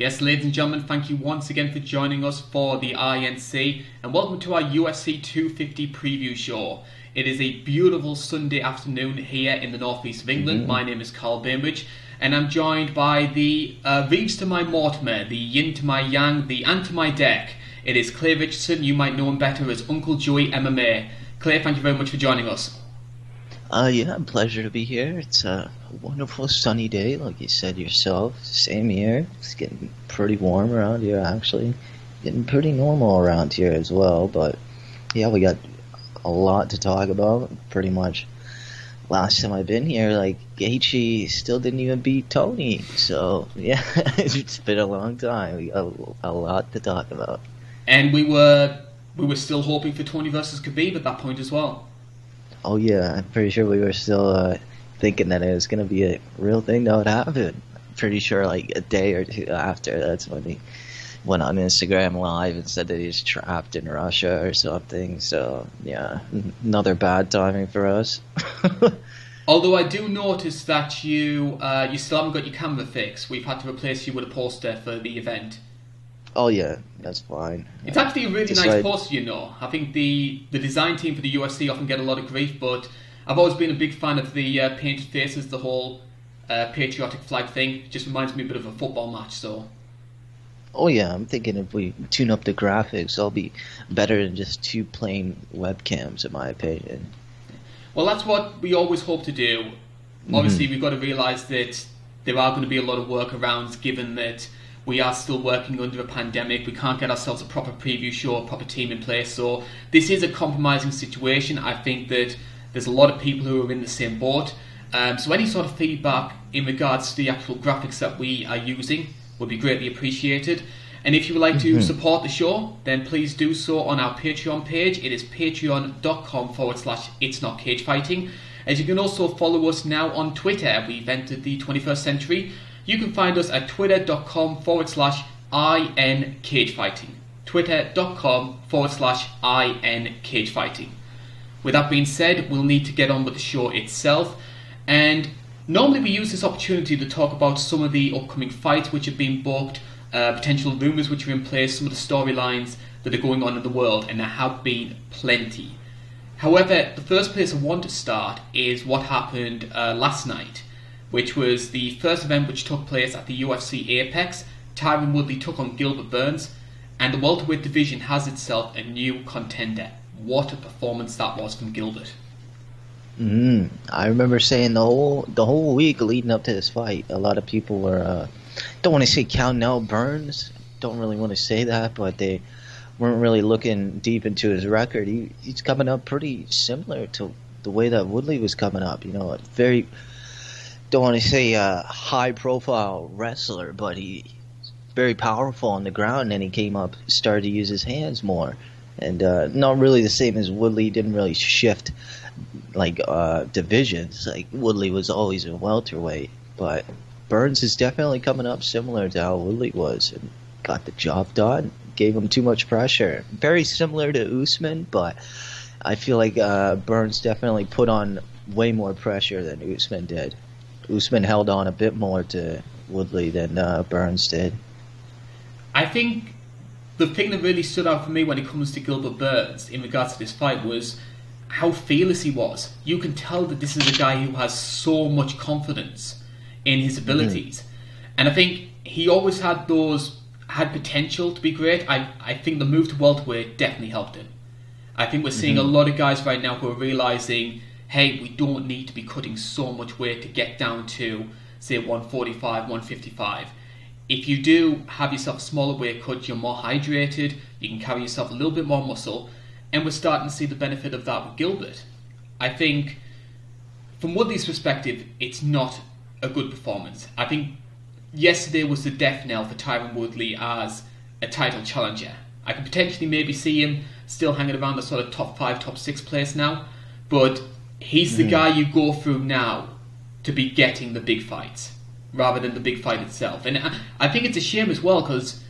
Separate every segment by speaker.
Speaker 1: Yes, ladies and gentlemen, thank you once again for joining us for the INC and welcome to our UFC 250 preview show. It is a beautiful Sunday afternoon here in the northeast of England. Mm-hmm. My name is Carl Bainbridge and I'm joined by the uh, Reeves to my Mortimer, the Yin to my Yang, the Ant to my Dec. It is Clay Richardson. You might know him better as Uncle Joey MMA. Clay, thank you very much for joining us.
Speaker 2: Uh, yeah, pleasure to be here. It's a wonderful sunny day, like you said yourself. Same here. It's getting pretty warm around here, actually. Getting pretty normal around here as well. But yeah, we got a lot to talk about. Pretty much last time I've been here, like Gaethje still didn't even beat Tony. So yeah, it's been a long time. We got a lot to talk about.
Speaker 1: And we were we were still hoping for Tony versus Khabib at that point as well.
Speaker 2: Oh yeah, I'm pretty sure we were still uh, thinking that it was gonna be a real thing that would happen. Pretty sure like a day or two after, that's when he went on Instagram Live and said that he's trapped in Russia or something. So yeah, another bad timing for us.
Speaker 1: Although I do notice that you uh, you still haven't got your camera fixed. We've had to replace you with a poster for the event.
Speaker 2: Oh yeah, that's fine.
Speaker 1: It's actually a really nice like... poster, you know. I think the the design team for the UFC often get a lot of grief, but I've always been a big fan of the uh, painted faces, the whole uh, patriotic flag thing. It just reminds me a bit of a football match. So.
Speaker 2: Oh yeah, I'm thinking if we tune up the graphics, it'll be better than just two plain webcams, in my opinion.
Speaker 1: Well, that's what we always hope to do. Obviously, mm-hmm. we've got to realise that there are going to be a lot of workarounds, given that we are still working under a pandemic. We can't get ourselves a proper preview show, a proper team in place. So this is a compromising situation. I think that there's a lot of people who are in the same boat. Um, so any sort of feedback in regards to the actual graphics that we are using would be greatly appreciated. And if you would like to mm-hmm. support the show, then please do so on our Patreon page. It is patreon.com forward slash it's not cage fighting. As you can also follow us now on Twitter. We've entered the 21st century. You can find us at twitter.com forward slash IN cage fighting. Twitter.com forward slash IN cage fighting. With that being said, we'll need to get on with the show itself. And normally we use this opportunity to talk about some of the upcoming fights which have been booked, uh, potential rumours which are in place, some of the storylines that are going on in the world, and there have been plenty. However, the first place I want to start is what happened uh, last night which was the first event which took place at the UFC Apex. Tyron Woodley took on Gilbert Burns, and the welterweight division has itself a new contender. What a performance that was from Gilbert.
Speaker 2: Mm, I remember saying the whole the whole week leading up to this fight, a lot of people were uh, don't want to say counting out Burns, don't really want to say that, but they weren't really looking deep into his record. He, he's coming up pretty similar to the way that Woodley was coming up. You know, very don't want to say a high profile wrestler, but he very powerful on the ground, and he came up, started to use his hands more, and uh, not really the same as Woodley. Didn't really shift like uh, divisions. Like Woodley was always a welterweight, but Burns is definitely coming up similar to how Woodley was, and got the job done. Gave him too much pressure. Very similar to Usman, but I feel like uh, Burns definitely put on way more pressure than Usman did. Usman held on a bit more to Woodley than uh, Burns did.
Speaker 1: I think the thing that really stood out for me when it comes to Gilbert Burns in regards to this fight was how fearless he was. You can tell that this is a guy who has so much confidence in his abilities. Mm. And I think he always had those had potential to be great. I, I think the move to welterweight definitely helped him. I think we're seeing mm-hmm. a lot of guys right now who are realizing hey, we don't need to be cutting so much weight to get down to, say, 145, 155. If you do have yourself a smaller weight cut, you're more hydrated, you can carry yourself a little bit more muscle, and we're starting to see the benefit of that with Gilbert. I think, from Woodley's perspective, it's not a good performance. I think yesterday was the death knell for Tyron Woodley as a title challenger. I could potentially maybe see him still hanging around the sort of top five, top six place now, but he's the mm. guy you go through now to be getting the big fights rather than the big fight itself. And I, I think it's a shame as well because,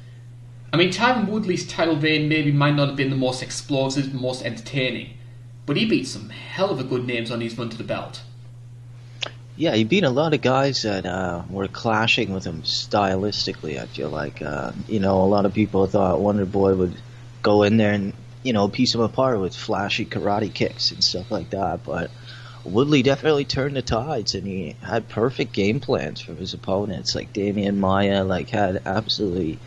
Speaker 1: I mean, Tyron Woodley's title reign maybe might not have been the most explosive, the most entertaining, but he beat some hell of a good names on his run to the belt.
Speaker 2: Yeah, he beat a lot of guys that uh, were clashing with him stylistically. I feel like, uh, you know, a lot of people thought Wonder Boy would go in there and, you know, piece him apart with flashy karate kicks and stuff like that. But Woodley definitely turned the tides, and he had perfect game plans for his opponents. Like Demian Maia, like had absolutely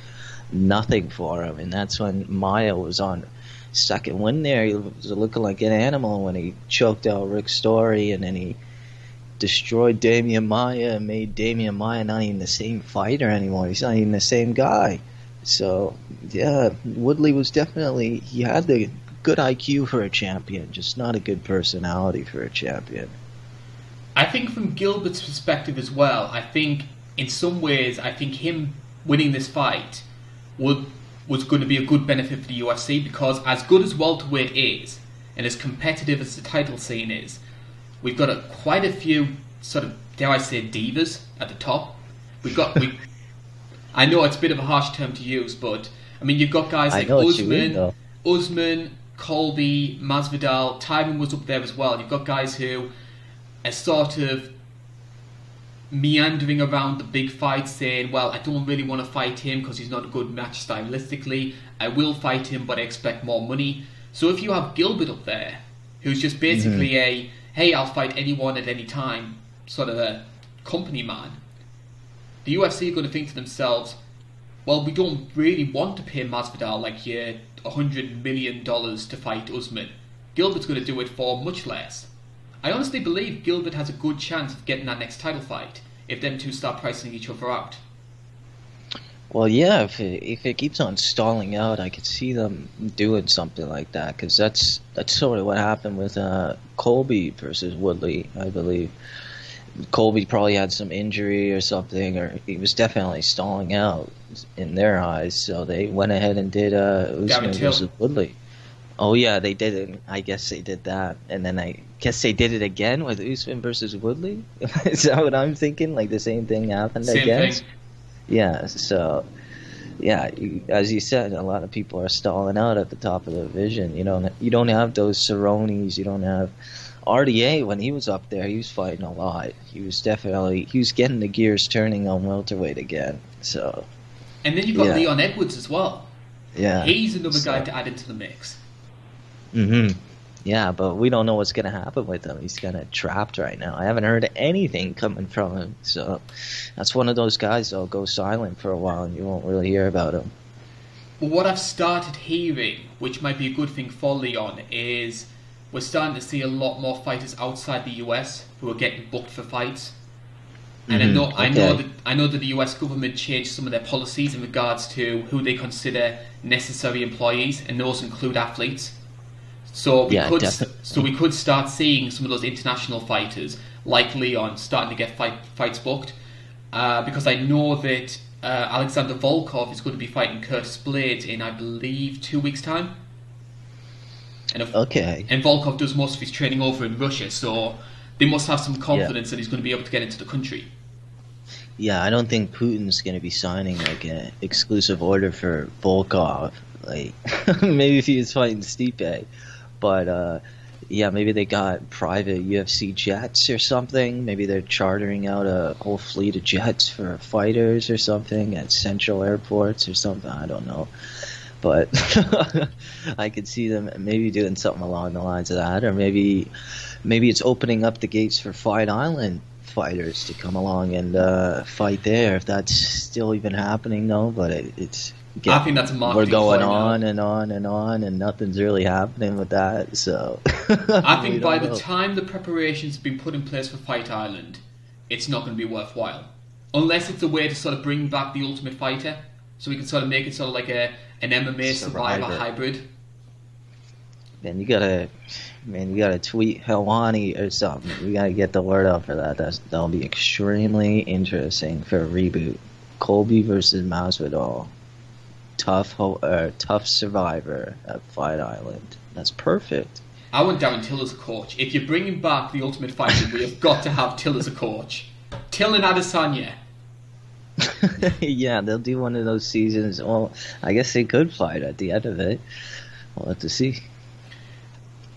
Speaker 2: nothing for him, and that's when Maia was on second win there. He was looking like an animal when he choked out Rick Story, and then he destroyed Demian Maia and made Demian Maia not even the same fighter anymore. He's not even the same guy. So yeah, Woodley was definitely he had the good IQ for a champion, just not a good personality for a champion.
Speaker 1: I think from Gilbert's perspective as well, I think in some ways, I think him winning this fight would was going to be a good benefit for the UFC because as good as welterweight is and as competitive as the title scene is, we've got a, quite a few sort of dare I say divas at the top. We've got we. I know it's a bit of a harsh term to use, but I mean you've got guys like Usman, Usman, Colby, Masvidal, Tyron was up there as well. You've got guys who are sort of meandering around the big fight, saying, "Well, I don't really want to fight him because he's not a good match stylistically. I will fight him, but I expect more money." So if you have Gilbert up there, who's just basically mm-hmm. a hey, I'll fight anyone at any time, sort of a company man, the UFC are going to think to themselves, well, we don't really want to pay Masvidal like yeah, $100 million to fight Usman. Gilbert's going to do it for much less. I honestly believe Gilbert has a good chance of getting that next title fight if them two start pricing each other out.
Speaker 2: Well, yeah, if it, if it keeps on stalling out, I could see them doing something like that because that's that's sort of what happened with uh, Colby versus Woodley, I believe. Colby probably had some injury or something, or he was definitely stalling out in their eyes, so they went ahead and did uh, Usman versus Woodley. Oh yeah, they did it. I guess they did that, and then I guess they did it again with Usman versus Woodley. Is that what I'm thinking? Like the same thing happened
Speaker 1: same
Speaker 2: again?
Speaker 1: Thing.
Speaker 2: Yeah, so yeah, you, as you said, a lot of people are stalling out at the top of the division. You don't you don't have those Cerrones. You don't have RDA when he was up there. He was fighting a lot. He was definitely he was getting the gears turning on welterweight again. So.
Speaker 1: And then you've got yeah. Leon Edwards as well.
Speaker 2: Yeah,
Speaker 1: he's another so. guy to add into the mix.
Speaker 2: Mm-hmm. Yeah, but we don't know what's going to happen with him. He's kind of trapped right now. I haven't heard anything coming from him. So that's one of those guys that'll go silent for a while and you won't really hear about him.
Speaker 1: Well, what I've started hearing, which might be a good thing for Leon, is we're starting to see a lot more fighters outside the US who are getting booked for fights. And mm-hmm. I know, okay. I know that I know that the U.S. government changed some of their policies in regards to who they consider necessary employees, and those include athletes. So we yeah, could definitely. so we could start seeing some of those international fighters like Leon starting to get fight, fights booked uh, because I know that uh, Alexander Volkov is going to be fighting Curtis Blaydes in I believe two weeks time.
Speaker 2: And if, okay.
Speaker 1: And Volkov does most of his training over in Russia, so they must have some confidence yeah. that he's going to be able to get into the country.
Speaker 2: Yeah, I don't think Putin's going to be signing like an exclusive order for Volkov. Like maybe if he was fighting Stipe but uh, yeah, maybe they got private UFC jets or something. Maybe they're chartering out a whole fleet of jets for fighters or something at central airports or something. I don't know. But I could see them maybe doing something along the lines of that, or maybe maybe it's opening up the gates for Fight Island fighters to come along and uh, fight there. If that's still even happening, though, but it, it's
Speaker 1: Get, I think that's a
Speaker 2: We're going on now. and on and on, and nothing's really happening with that. So
Speaker 1: I think by know. the time the preparations have been put in place for Fight Island, it's not going to be worthwhile, unless it's a way to sort of bring back the Ultimate Fighter, so we can sort of make it sort of like a an MMA Survivor, Survivor hybrid.
Speaker 2: Then you gotta, man, you gotta tweet Helwani or something. We gotta get the word out for that. That's that'll be extremely interesting for a reboot. Colby versus Masvidal tough uh, tough survivor at Fight Island. That's perfect.
Speaker 1: I want Darren Till as a coach. If you're bringing back the Ultimate Fighter, we have got to have Till as a coach. Till and Adesanya.
Speaker 2: yeah, they'll do one of those seasons. Well, I guess they could fight at the end of it. We'll have to see.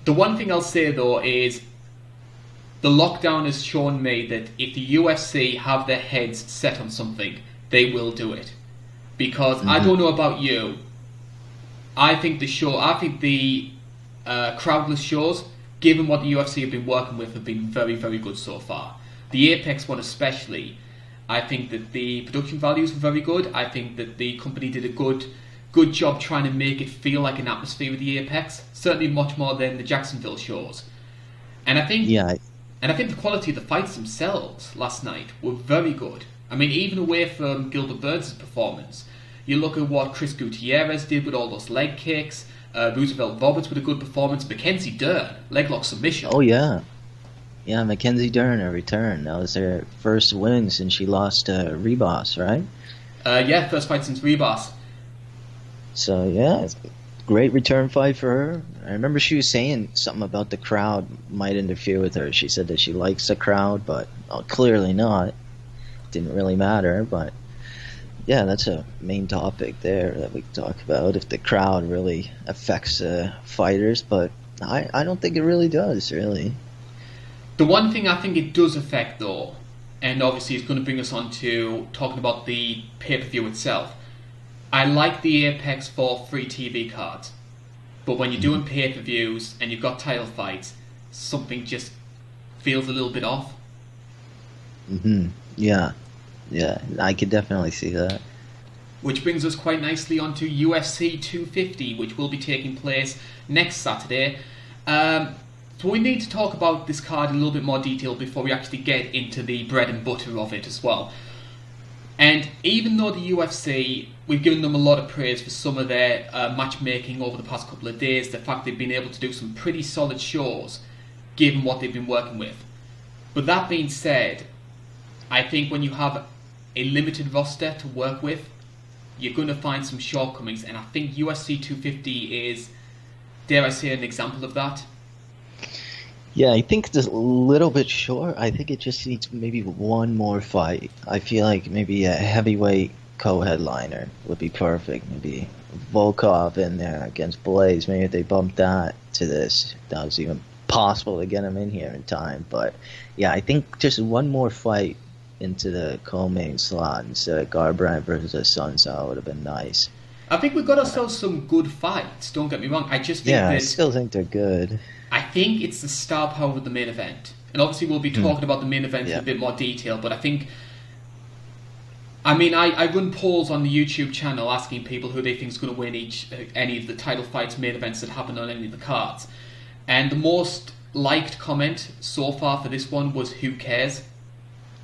Speaker 1: The one thing I'll say though is the lockdown has shown me that if the UFC have their heads set on something, they will do it. Because mm-hmm. I don't know about you, I think the show, I think the uh, crowdless shows, given what the UFC have been working with, have been very, very good so far. The Apex one, especially, I think that the production values were very good. I think that the company did a good, good job trying to make it feel like an atmosphere with the Apex. Certainly, much more than the Jacksonville shows. And I think,
Speaker 2: yeah,
Speaker 1: and I think the quality of the fights themselves last night were very good. I mean, even away from Gilbert Burns' performance, you look at what Chris Gutierrez did with all those leg kicks. Uh, Roosevelt Roberts with a good performance. Mackenzie Dern, leg lock submission.
Speaker 2: Oh, yeah. Yeah, Mackenzie Dern, a return. That was her first win since she lost to Ribas, right?
Speaker 1: Uh, yeah, first fight since Ribas.
Speaker 2: So, yeah, great return fight for her. I remember she was saying something about the crowd might interfere with her. She said that she likes the crowd, but oh, clearly not. Didn't really matter, but yeah, that's a main topic there that we talk about if the crowd really affects uh, fighters, but I, I don't think it really does, really.
Speaker 1: The one thing I think it does affect, though, and obviously it's going to bring us on to talking about the pay per view itself. I like the Apex for free TV cards, but when you're doing mm-hmm. pay per views and you've got title fights, something just feels a little bit off.
Speaker 2: hmm Yeah, yeah, I could definitely see that.
Speaker 1: Which brings us quite nicely onto UFC 250, which will be taking place next Saturday. Um, so we need to talk about this card in a little bit more detail before we actually get into the bread and butter of it as well. And even though the UFC, we've given them a lot of praise for some of their uh, matchmaking over the past couple of days, the fact they've been able to do some pretty solid shows given what they've been working with. But that being said, I think when you have a limited roster to work with, you're going to find some shortcomings, and I think UFC 250 is, dare I say, an example of that.
Speaker 2: Yeah, I think it's a little bit short. I think it just needs maybe one more fight. I feel like maybe a heavyweight co-headliner would be perfect. Maybe Volkov in there against Blaydes. Maybe if they bump that to this, that was even possible to get him in here in time. But yeah, I think just one more fight into the co-main slot instead of Garbrandt versus Assunção would have been nice.
Speaker 1: I think we've got ourselves some good fights. Don't get me wrong. I just think
Speaker 2: yeah,
Speaker 1: that, I
Speaker 2: still think they're good.
Speaker 1: I think it's the star power of the main event, and obviously we'll be hmm. talking mm. about the main event yeah. in a bit more detail. But I think, I mean, I, I run polls on the YouTube channel asking people who they think is going to win each uh, any of the title fights, main events that happen on any of the cards, and the most liked comment so far for this one was "Who cares."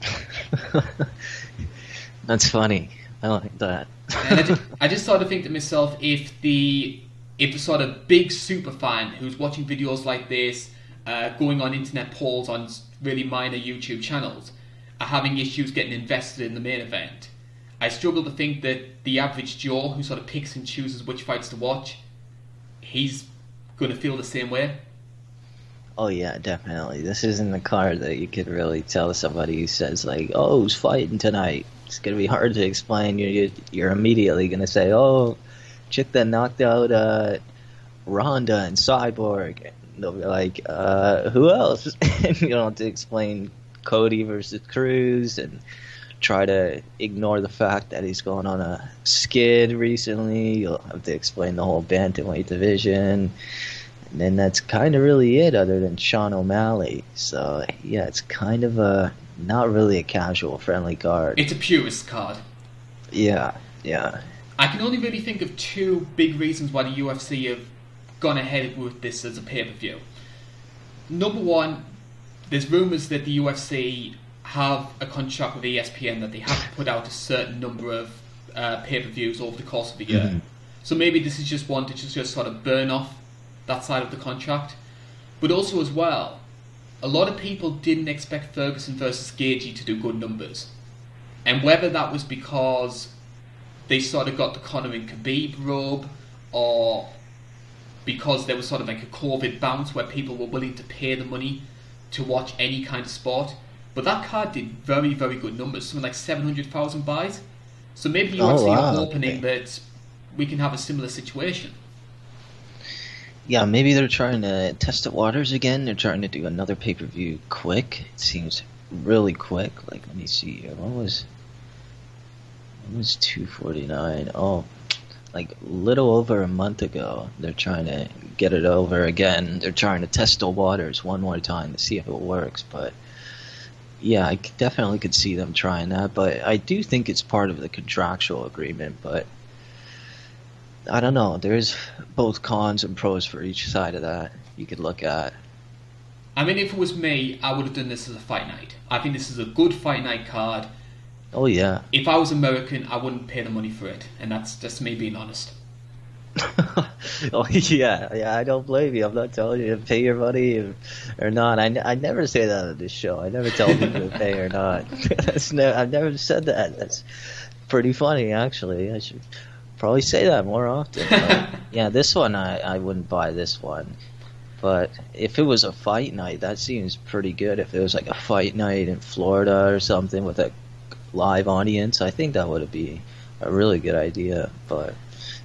Speaker 2: That's funny. I like that.
Speaker 1: and I just, I just sort of think to myself, if the if the sort of big super fan who's watching videos like this, uh, going on internet polls on really minor YouTube channels, are having issues getting invested in the main event, I struggle to think that the average Joe who sort of picks and chooses which fights to watch, he's going to feel the same way.
Speaker 2: Oh yeah, definitely. This isn't the card that you could really tell somebody who says like, "Oh, who's fighting tonight?" It's gonna be hard to explain. You're you're immediately gonna say, "Oh, chick that knocked out uh, Ronda and Cyborg." And they'll be like, uh, "Who else?" and you don't have to explain Cody versus Cruz and try to ignore the fact that he's going on a skid recently. You'll have to explain the whole bantamweight division and then that's kind of really it, other than Sean O'Malley. So yeah, it's kind of a not really a casual friendly card.
Speaker 1: It's a purist card.
Speaker 2: Yeah, yeah.
Speaker 1: I can only really think of two big reasons why the UFC have gone ahead with this as a pay per view. Number one, there's rumours that the UFC have a contract with ESPN that they have to put out a certain number of uh, pay per views over the course of the year. Mm-hmm. So maybe this is just one to just, just sort of burn off that side of the contract. But also, as well, a lot of people didn't expect Ferguson versus Gaethje to do good numbers. And whether that was because they sort of got the Conor and Khabib rub, or because there was sort of like a COVID bounce where people were willing to pay the money to watch any kind of sport. But that card did very, very good numbers, something like 700,000 buys. So maybe you oh, actually wow. are hoping okay. that we can have a similar situation.
Speaker 2: Yeah, maybe they're trying to test the waters again. They're trying to do another pay per view quick. It seems really quick. Like, let me see here. What was. What was 249? Oh, like little over a month ago. They're trying to get it over again. They're trying to test the waters one more time to see if it works. But yeah, I definitely could see them trying that. But I do think it's part of the contractual agreement. But I don't know. There's both cons and pros for each side of that you could look at.
Speaker 1: I mean, if it was me, I would have done this as a fight night. I think this is a good fight night card.
Speaker 2: Oh yeah.
Speaker 1: If I was American, I wouldn't pay the money for it, and that's just me being honest.
Speaker 2: oh yeah, yeah. I don't blame you. I'm not telling you to pay your money or not. I, I never say that on this show. I never tell people to pay or not. That's no. I've never said that. That's pretty funny, actually. I should probably say that more often. But, yeah, this one I I wouldn't buy this one. But if it was a fight night, that seems pretty good. If it was like a fight night in Florida or something with a live audience, I think that would be a really good idea. But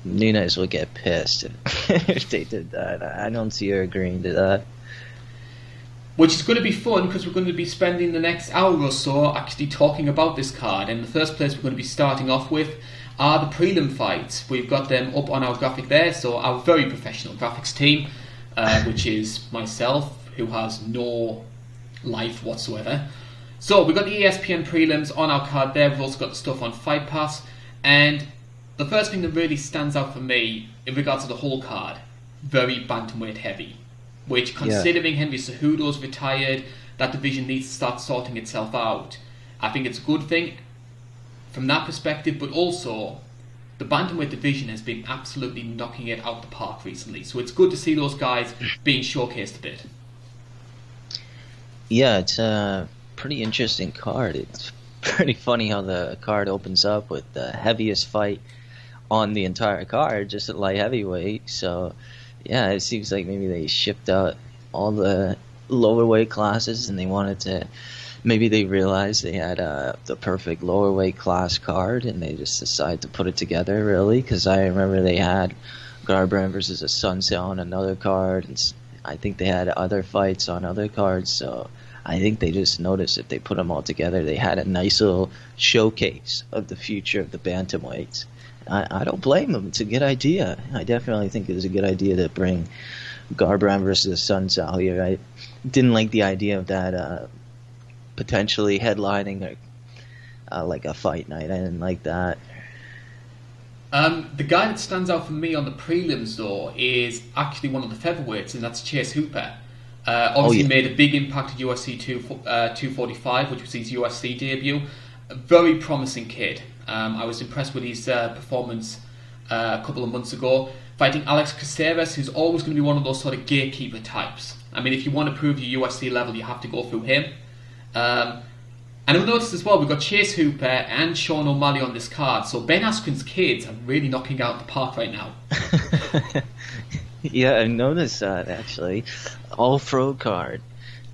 Speaker 2: Nunes would get pissed if they did that. I don't see her agreeing to that.
Speaker 1: Which is going to be fun because we're going to be spending the next hour or so actually talking about this card. In the first place we're going to be starting off with are the prelim fights. We've got them up on our graphic there. So our very professional graphics team, uh, which is myself, who has no life whatsoever. So we've got the ESPN prelims on our card there. We've also got the stuff on Fight Pass. And the first thing that really stands out for me in regards to the whole card, very bantamweight heavy. Which, considering yeah. Henry Cejudo's retired, that division needs to start sorting itself out. I think it's a good thing from that perspective, but also the bantamweight division has been absolutely knocking it out the park recently. So it's good to see those guys being showcased a bit.
Speaker 2: Yeah, it's a pretty interesting card. It's pretty funny how the card opens up with the heaviest fight on the entire card, just at light heavyweight. So, yeah, it seems like maybe they shipped out all the lower weight classes and they wanted to. Maybe they realized they had uh, the perfect lower weight class card and they just decided to put it together, really. Because I remember they had Garbrandt versus Assunção on another card, and I think they had other fights on other cards. So I think they just noticed if they put them all together, they had a nice little showcase of the future of the bantamweights. I, I don't blame them. It's a good idea. I definitely think it was a good idea to bring Garbrandt versus Assunção here. I didn't like the idea of that uh, potentially headlining a, uh, like a fight night. I didn't like that.
Speaker 1: Um, the guy that stands out for me on the prelims, though, is actually one of the featherweights, and that's Chase Hooper. Uh, obviously, oh, yeah. made a big impact at UFC 2, uh, 245, which was his UFC debut. A very promising kid. Um, I was impressed with his uh, performance uh, a couple of months ago, fighting Alex Caceres, who's always going to be one of those sort of gatekeeper types. I mean, if you want to prove your UFC level, you have to go through him. Um, and you'll notice as well, we've got Chase Hooper and Sean O'Malley on this card. So Ben Askren's kids are really knocking out the park right now.
Speaker 2: yeah, I noticed that actually. All Fro card.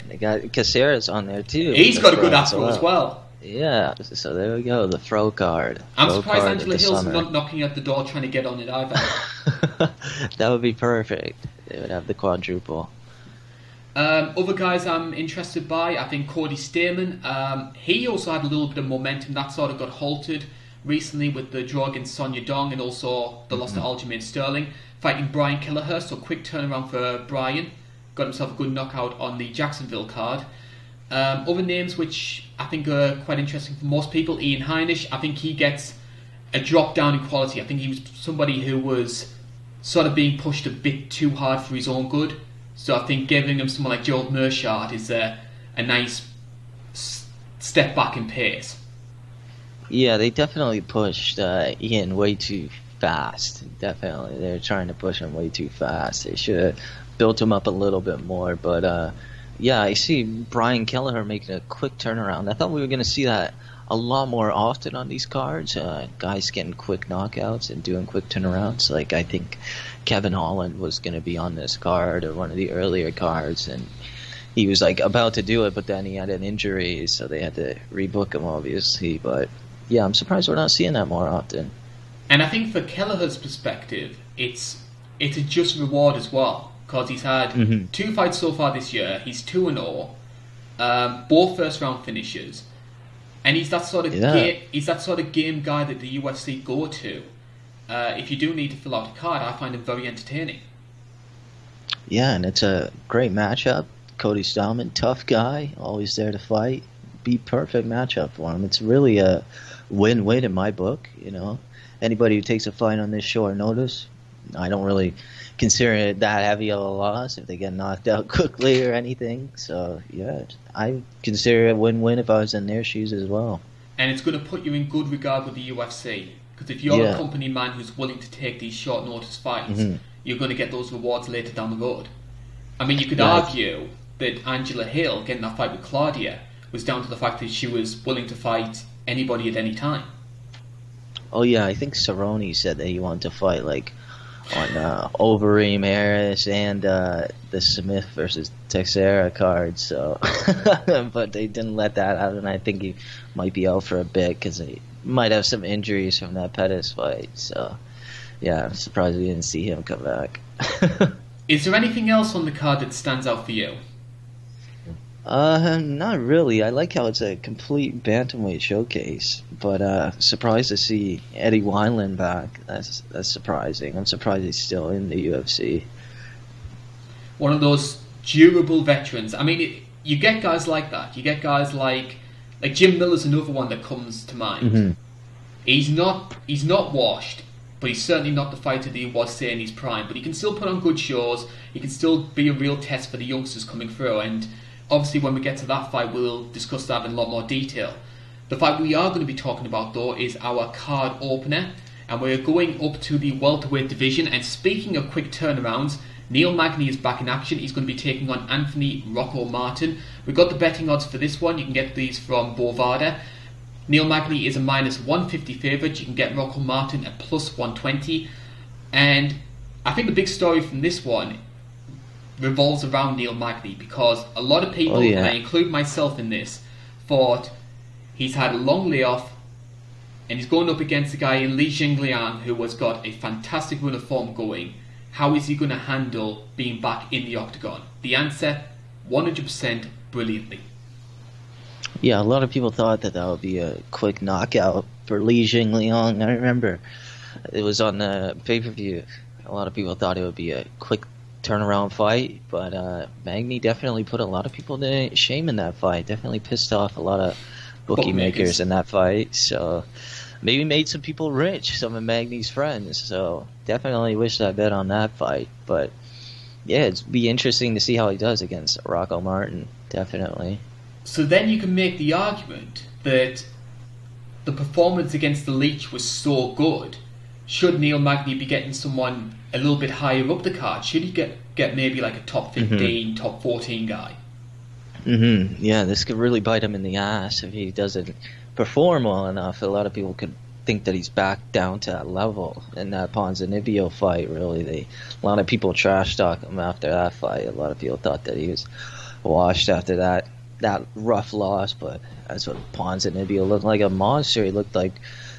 Speaker 2: They got Caceres on there too.
Speaker 1: He's got a good afro as well.
Speaker 2: Yeah, so there we go, the throw card.
Speaker 1: I'm
Speaker 2: throw
Speaker 1: surprised Angela Hill's not knocking at the door trying to get on it either.
Speaker 2: that would be perfect. They would have the quadruple.
Speaker 1: Um, other guys I'm interested by, I think Cody Stamann. Um, he also had a little bit of momentum that sort of got halted recently with the draw against Song Dong and also the loss mm-hmm. to Aljamain Sterling. Fighting Brian Kelleher, so quick turnaround for Brian. Got himself a good knockout on the Jacksonville card. Um, other names which I think are quite interesting for most people, Ian Heinisch, I think he gets a drop down in quality. I think he was somebody who was sort of being pushed a bit too hard for his own good. So I think giving him someone like Joel Meerschaert is a, a nice s- step back in pace.
Speaker 2: Yeah, they definitely pushed uh, Ian way too fast. Definitely, they're trying to push him way too fast. They should have built him up a little bit more, but uh, yeah, I see Brian Kelleher making a quick turnaround. I thought we were going to see that a lot more often on these cards. Uh, guys getting quick knockouts and doing quick turnarounds. Like I think Kevin Holland was going to be on this card or one of the earlier cards, and he was like about to do it, but then he had an injury, so they had to rebook him, obviously. But yeah, I'm surprised we're not seeing that more often.
Speaker 1: And I think for Kelleher's perspective, it's it's a just reward as well because he's had
Speaker 2: Mhm.
Speaker 1: two fights so far this year. He's two and all, um, both first round finishes, and he's that sort of
Speaker 2: Yeah.
Speaker 1: ga- he's that sort of game guy that the UFC go to. Uh, if you do need to fill out a card, I find him very entertaining.
Speaker 2: Yeah, and it's a great matchup. Cody Stamann, tough guy, always there to fight. Be perfect matchup for him. It's really a win-win in my book. You know, anybody who takes a fight on this short notice, I don't really consider it that heavy of a loss if they get knocked out quickly or anything. So yeah, I consider it a win-win if I was in their shoes as well.
Speaker 1: and it's going to put you in good regard with the UFC. Because if you're
Speaker 2: Yeah.
Speaker 1: a company man who's willing to take these short notice fights,
Speaker 2: Mhm.
Speaker 1: you're going to get those rewards later down the road. I mean, you could
Speaker 2: Right.
Speaker 1: argue that Angela Hill getting that fight with Claudia was down to the fact that she was willing to fight anybody at any time.
Speaker 2: Oh yeah, I think Cerrone said that he wanted to fight like on uh, Overeem Harris and uh, the Smith versus Teixeira card. So, but they didn't let that out, and I think he might be out for a bit because he might have some injuries from that Pettis fight. So, yeah, I'm surprised we didn't see him come back.
Speaker 1: Is there anything else on the card that stands out for you?
Speaker 2: Uh, not really. I like how it's a complete bantamweight showcase, but uh, surprised to see Eddie Wineland back. That's that's surprising. I'm surprised he's still in the UFC.
Speaker 1: One of those durable veterans. I mean, it, you get guys like that. You get guys like like Jim Miller's another one that comes to mind.
Speaker 2: Mhm.
Speaker 1: He's not he's not washed, but he's certainly not the fighter that he was say in his prime. But he can still put on good shows. He can still be a real test for the youngsters coming through. And obviously, when we get to that fight, we'll discuss that in a lot more detail. The fight we are going to be talking about though is our card opener, and we're going up to the welterweight division. And speaking of quick turnarounds. Neil Magny is back in action. He's going to be taking on Anthony Rocco Martin. We've got the betting odds for this one. You can get these from Bovada. Neil Magny is a minus 150 favourite. You can get Rocco Martin at plus 120. And I think the big story from this one revolves around Neil Magny because a lot of people,
Speaker 2: Oh, yeah.
Speaker 1: and I include myself in this, thought he's had a long layoff and he's going up against a guy in Li Jingliang who has got a fantastic run of form going. How is he going to handle being back in the octagon? The answer 100% brilliantly.
Speaker 2: Yeah, a lot of people thought that that would be a quick knockout for Li Jingliang. I remember it was on the pay per view. A lot of people thought it would be a quick turnaround fight, but uh, Magny definitely put a lot of people to shame in that fight. Definitely pissed off a lot of bookie makers in that fight. So maybe made some people rich, some of Magny's friends. So definitely wish I bet on that fight. But yeah, it'd be interesting to see how he does against Rocco Martin. Definitely.
Speaker 1: So then you can make the argument that the performance against the Leech was so good. Should Neil Magny be getting someone a little bit higher up the card? Should he get, get maybe like a top 15, top 14 guy?
Speaker 2: Mm-hmm. Yeah, this could really bite him in the ass if he doesn't perform well enough. A lot of people could think that he's back down to that level in that Ponzinibbio fight. Really, they a lot of people trash talk him after that fight. A lot of people thought that he was washed after that that rough loss, but that's what Ponzinibbio looked like a monster. He looked like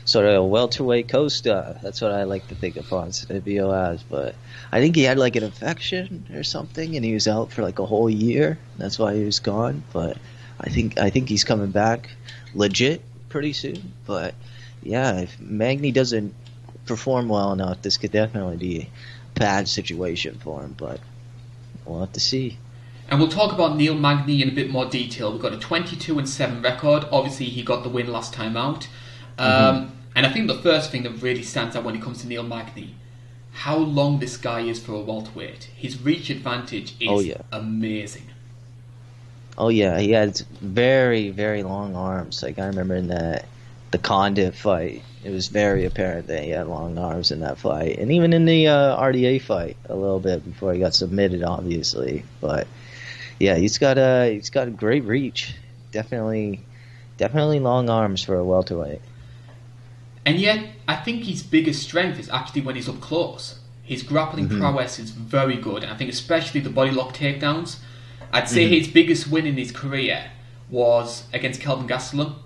Speaker 2: sort of a welterweight Costa. That's what I like to think of Ponzinibbio as. But I think he had like an infection or something, and he was out for like a whole year. That's why he was gone. But I think I think he's coming back legit pretty soon. But yeah, if Magny doesn't perform well enough, this could definitely be a bad situation for him. But we'll have to see.
Speaker 1: And we'll talk about Neil Magny in a bit more detail. We've got a 22 and 7 record. Obviously, he got the win last time out. Um, And I think the first thing that really stands out when it comes to Neil Magny, how long this guy is for a welterweight. His reach advantage is
Speaker 2: Oh, yeah.
Speaker 1: amazing.
Speaker 2: Oh yeah, he had very very long arms. Like I remember in the the Condit fight, it was very apparent that he had long arms in that fight, and even in the uh, RDA fight a little bit before he got submitted, obviously. But yeah, he's got a he's got a great reach. Definitely, definitely long arms for a welterweight.
Speaker 1: And yet, I think his biggest strength is actually when he's up close. His grappling mm-hmm. prowess is very good, and I think especially the body lock takedowns. I'd say mm-hmm. his biggest win in his career was against Kelvin Gastelum,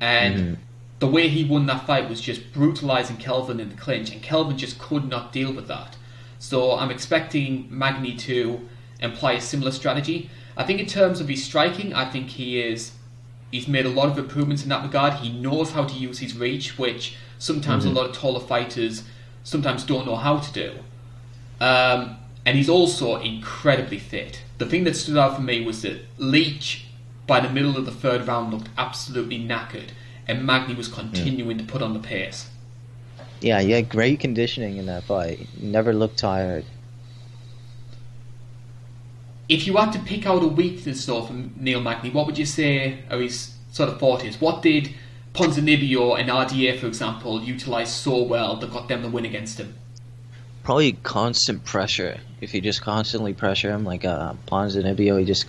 Speaker 1: and mm-hmm. the way he won that fight was just brutalizing Kelvin in the clinch, and Kelvin just could not deal with that. So I'm expecting Magny to employ a similar strategy. I think in terms of his striking, I think he is he's made a lot of improvements in that regard. He knows how to use his reach, which sometimes mm-hmm. a lot of taller fighters sometimes don't know how to do. Um, and he's also incredibly fit. The thing that stood out for me was that Leech, by the middle of the third round, looked absolutely knackered, and Magny was continuing to put on the pace.
Speaker 2: Yeah, he had great conditioning in that fight. Never looked tired.
Speaker 1: If you had to pick out a weakness though from Neil Magny, what would you say are his sort of fortes? What did Ponzinibbio and RDA, for example, utilize so well that got them the win against him?
Speaker 2: Probably constant pressure. If you just constantly pressure him, like uh, Ponzinibbio, he just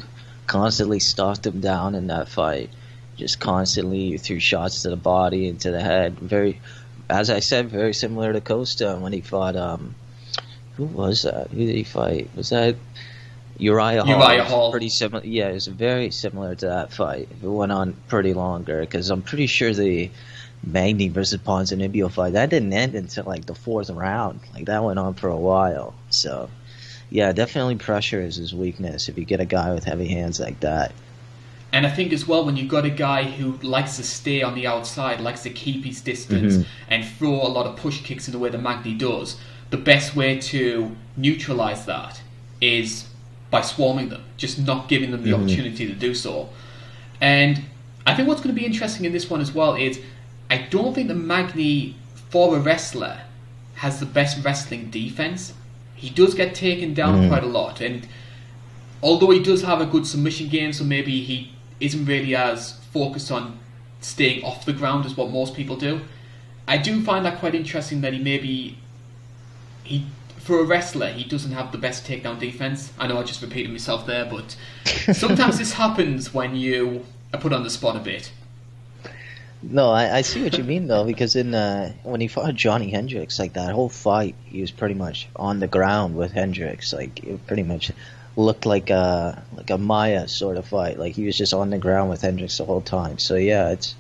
Speaker 2: constantly stalked him down in that fight. Just constantly threw shots to the body and to the head. Very as I said, very similar to Costa when he fought. Um, who was that? Who did he fight? Was that Uriah Hall?
Speaker 1: Uriah Hall.
Speaker 2: Pretty similar. Yeah, it was very similar to that fight. It went on pretty longer because I'm pretty sure the Magny versus Ponzinibbio fight that didn't end until like the fourth round. Like that went on for a while. So, yeah, definitely pressure is his weakness. If you get a guy with heavy hands like that.
Speaker 1: And I think as well, when you've got a guy who likes to stay on the outside, likes to keep his distance mm-hmm. and throw a lot of push kicks in the way that Magny does, the best way to neutralize that is by swarming them, just not giving them the mm-hmm. opportunity to do so. And I think what's going to be interesting in this one as well is I don't think that Magny, for a wrestler, has the best wrestling defense. He does get taken down mm-hmm. quite a lot, and although he does have a good submission game, so maybe he isn't really as focused on staying off the ground as what most people do. I do find that quite interesting that he maybe he for a wrestler he doesn't have the best takedown defense. I know I just repeated myself there, but sometimes this happens when you are put on the spot a bit.
Speaker 2: No, I, I see what you mean though, because in uh, when he fought Johnny Hendricks, like that whole fight, he was pretty much on the ground with Hendricks, like it pretty much looked like a like a Maia sort of fight. Like he was just on the ground with Hendricks the whole time. So yeah, it's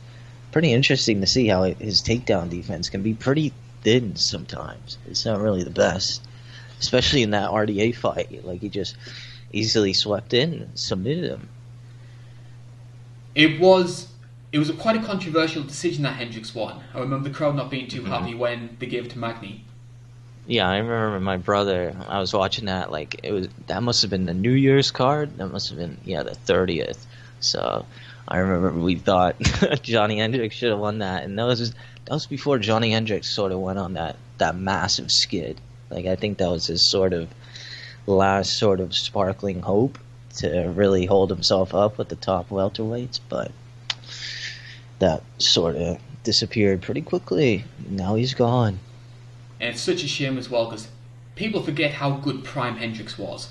Speaker 2: pretty interesting to see how his takedown defense can be pretty thin sometimes. It's not really the best, especially in that RDA fight. Like he just easily swept in, and submitted him.
Speaker 1: It was it was a quite a controversial decision that Hendricks won. I remember the crowd not being too mm-hmm. happy when they gave it to Magny.
Speaker 2: Yeah, I remember my brother. I was watching that. Like it was that must have been the New Year's card. That must have been yeah the thirtieth. So I remember we thought Johnny Hendricks should have won that, and that was that was before Johnny Hendricks sort of went on that that massive skid. Like I think that was his sort of last sort of sparkling hope to really hold himself up with the top welterweights, but that sort of disappeared pretty quickly. Now he's gone.
Speaker 1: And it's such a shame as well because people forget how good Prime Hendricks was.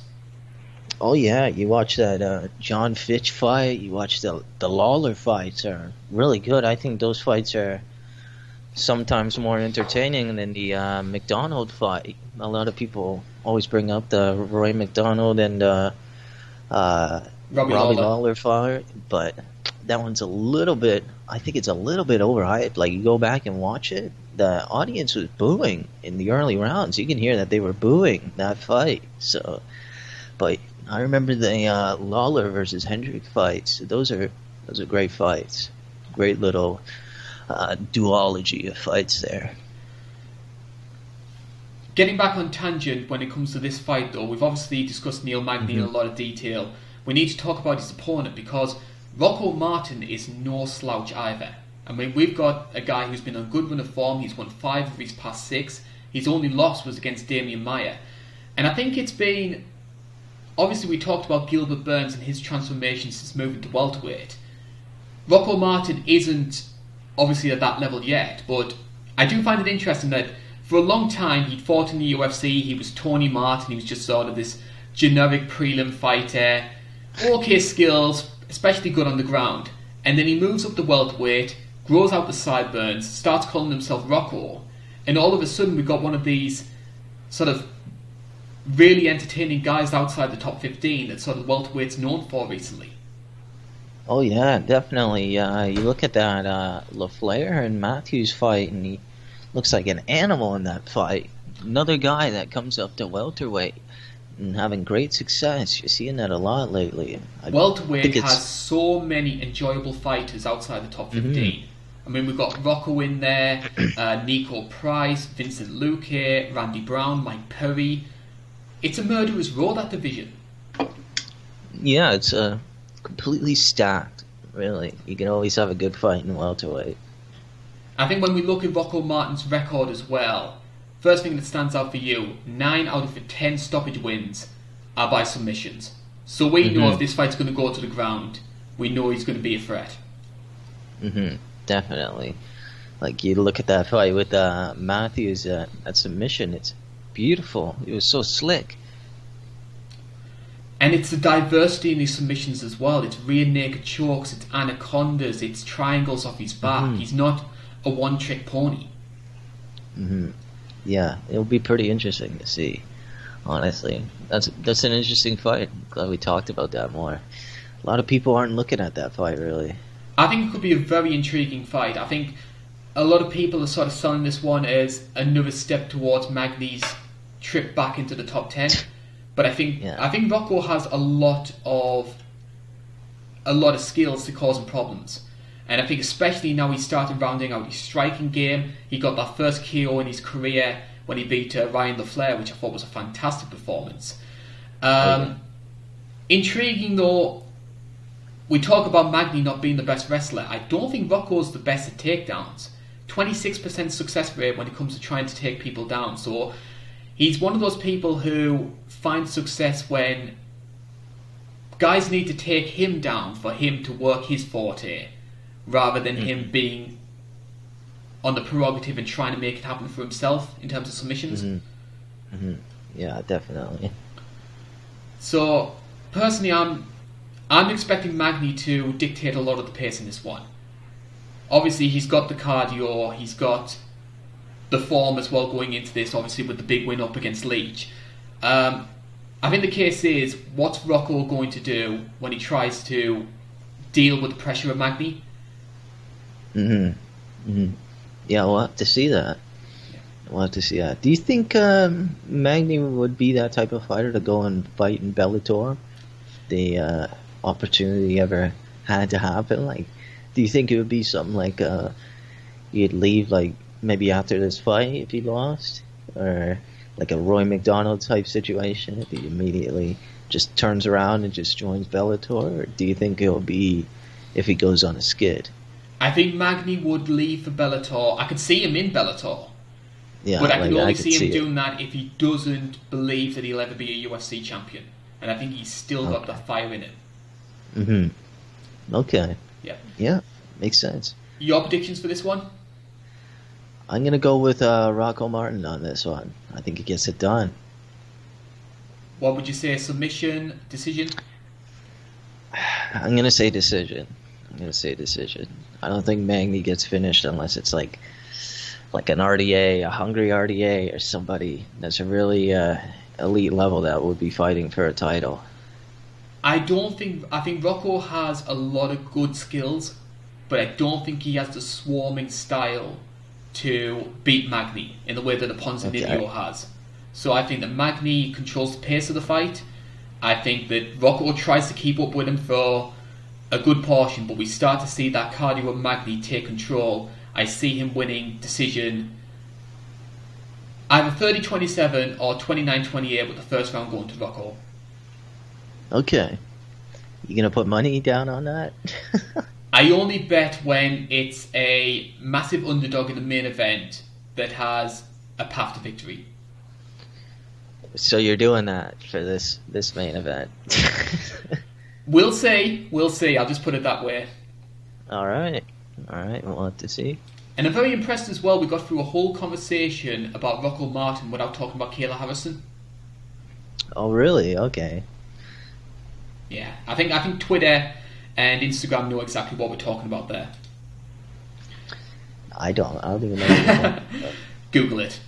Speaker 2: Oh yeah, you watch that uh, Jon Fitch fight. You watch the the Lawler fights are really good. I think those fights are sometimes more entertaining than the uh, MacDonald fight. A lot of people always bring up the Rory MacDonald and uh, uh, Robbie, Robbie Lawler. Lawler fight, but that one's a little bit. I think it's a little bit overhyped. Like you go back and watch it, the audience was booing in the early rounds. You can hear that they were booing that fight. So, but I remember the uh, Lawler versus Hendrick fights. Those are those are great fights. Great little uh, duology of fights there.
Speaker 1: Getting back on tangent when it comes to this fight, though, we've obviously discussed Neil Magny mm-hmm. in a lot of detail. We need to talk about his opponent because Rocco Martin is no slouch either. I mean, we've got a guy who's been on good run of form. He's won five of his past six. His only loss was against Demian Maia. And I think it's been. Obviously, we talked about Gilbert Burns and his transformation since moving to welterweight. Rocco Martin isn't obviously at that level yet, but I do find it interesting that for a long time he'd fought in the UFC. He was Tony Martin. He was just sort of this generic prelim fighter, okay skills, especially good on the ground. And then he moves up to welterweight grows out the sideburns, starts calling himself Rocco, and all of a sudden we've got one of these sort of really entertaining guys outside the top 15 that sort of welterweight's known for recently.
Speaker 2: Oh yeah, definitely. Uh, you look at that uh, LaFlare and Matthews fight, and he looks like an animal in that fight. another guy that comes up to welterweight and having great success. You're seeing that a lot lately.
Speaker 1: I welterweight has so many enjoyable fighters outside the top 15. Mm-hmm. I mean, we've got Rocco in there, uh, Niko Price, Vicente Luque, Randy Brown, Mike Perry. It's a murderer's row, that division.
Speaker 2: Yeah, it's uh, completely stacked, really. You can always have a good fight in welterweight.
Speaker 1: I think when we look at Rocco Martin's record as well, first thing that stands out for you, 9 out of the 10 stoppage wins are by submissions. So we mm-hmm. know if this fight's going to go to the ground, we know he's going to be a threat.
Speaker 2: Mm-hmm definitely. Like you look at that fight with uh, Matthews, uh, that submission, it's beautiful. It was so slick.
Speaker 1: And it's the diversity in his submissions as well. It's rear naked chokes, it's anacondas, it's triangles off his back. Mm-hmm. He's not a one trick pony.
Speaker 2: Mm-hmm. Yeah, it'll be pretty interesting to see. Honestly, that's that's an interesting fight. Glad we talked about that more. A lot of people aren't looking at that fight really.
Speaker 1: I think it could be a very intriguing fight. I think a lot of people are sort of selling this one as another step towards Magny's trip back into the top ten. But I think yeah. I think Rocco has a lot of a lot of skills to cause him problems. And I think especially now he's started rounding out his striking game. He got that first KO in his career when he beat uh, Ryan LaFlare, which I thought was a fantastic performance. Um, oh, yeah. Intriguing though, we talk about Magny not being the best wrestler. I don't think Rocco's the best at takedowns. 26% success rate when it comes to trying to take people down. So he's one of those people who finds success when guys need to take him down for him to work his forte rather than mm-hmm. him being on the prerogative and trying to make it happen for himself in terms of submissions.
Speaker 2: Mm-hmm. Mm-hmm. Yeah, definitely.
Speaker 1: So personally, I'm I'm expecting Magny to dictate a lot of the pace in this one. Obviously, he's got the cardio, he's got the form as well going into this, obviously, with the big win up against Leech. Um, I think the case is what's Rocco going to do when he tries to deal with the pressure of Magny?
Speaker 2: Mm hmm. Mm hmm. Yeah, we'll have to see that. We'll have to see that. Do you think um, Magny would be that type of fighter to go and fight in Bellator? The uh, opportunity ever had to happen? Like, do you think it would be something like uh, you'd leave like maybe after this fight if he lost, or like a Rory MacDonald type situation if he immediately just turns around and just joins Bellator, or do you think it'll be if he goes on a skid?
Speaker 1: I think Magny would leave for Bellator. I could see him in Bellator. Yeah, but I like, could only I see him see doing that if he doesn't believe that he'll ever be a UFC champion. And I think he's still okay. got the fire in him.
Speaker 2: Mm-hmm. Okay.
Speaker 1: Yeah.
Speaker 2: Yeah, makes sense.
Speaker 1: Your predictions for this one?
Speaker 2: I'm gonna go with uh, Rocco Martin on this one. I think he gets it done.
Speaker 1: What would you say? Submission, decision?
Speaker 2: I'm gonna say decision. I'm gonna say decision. I don't think Magny gets finished unless it's like like an RDA, a hungry RDA, or somebody that's a really uh, elite level that would be fighting for a title.
Speaker 1: I don't think I think Rocco has a lot of good skills, but I don't think he has the swarming style to beat Magny in the way that a Ponzinibbio okay. has. So I think that Magny controls the pace of the fight. I think that Rocco tries to keep up with him for a good portion, but we start to see that cardio of Magny take control. I see him winning decision either 30 27 or 29 28 with the first round going to Rocco.
Speaker 2: Okay. You gonna put money down on that?
Speaker 1: I only bet when it's a massive underdog in the main event that has a path to victory.
Speaker 2: So you're doing that for this this main event.
Speaker 1: we'll see. We'll see. I'll just put it that way.
Speaker 2: All right. All right. We'll have to see.
Speaker 1: And I'm very impressed as well. We got through a whole conversation about Rocco Martin without talking about Kayla Harrison.
Speaker 2: Oh, really? Okay.
Speaker 1: Yeah, I think I think Twitter and Instagram know exactly what we're talking about there.
Speaker 2: I don't. I don't even know.
Speaker 1: Google it.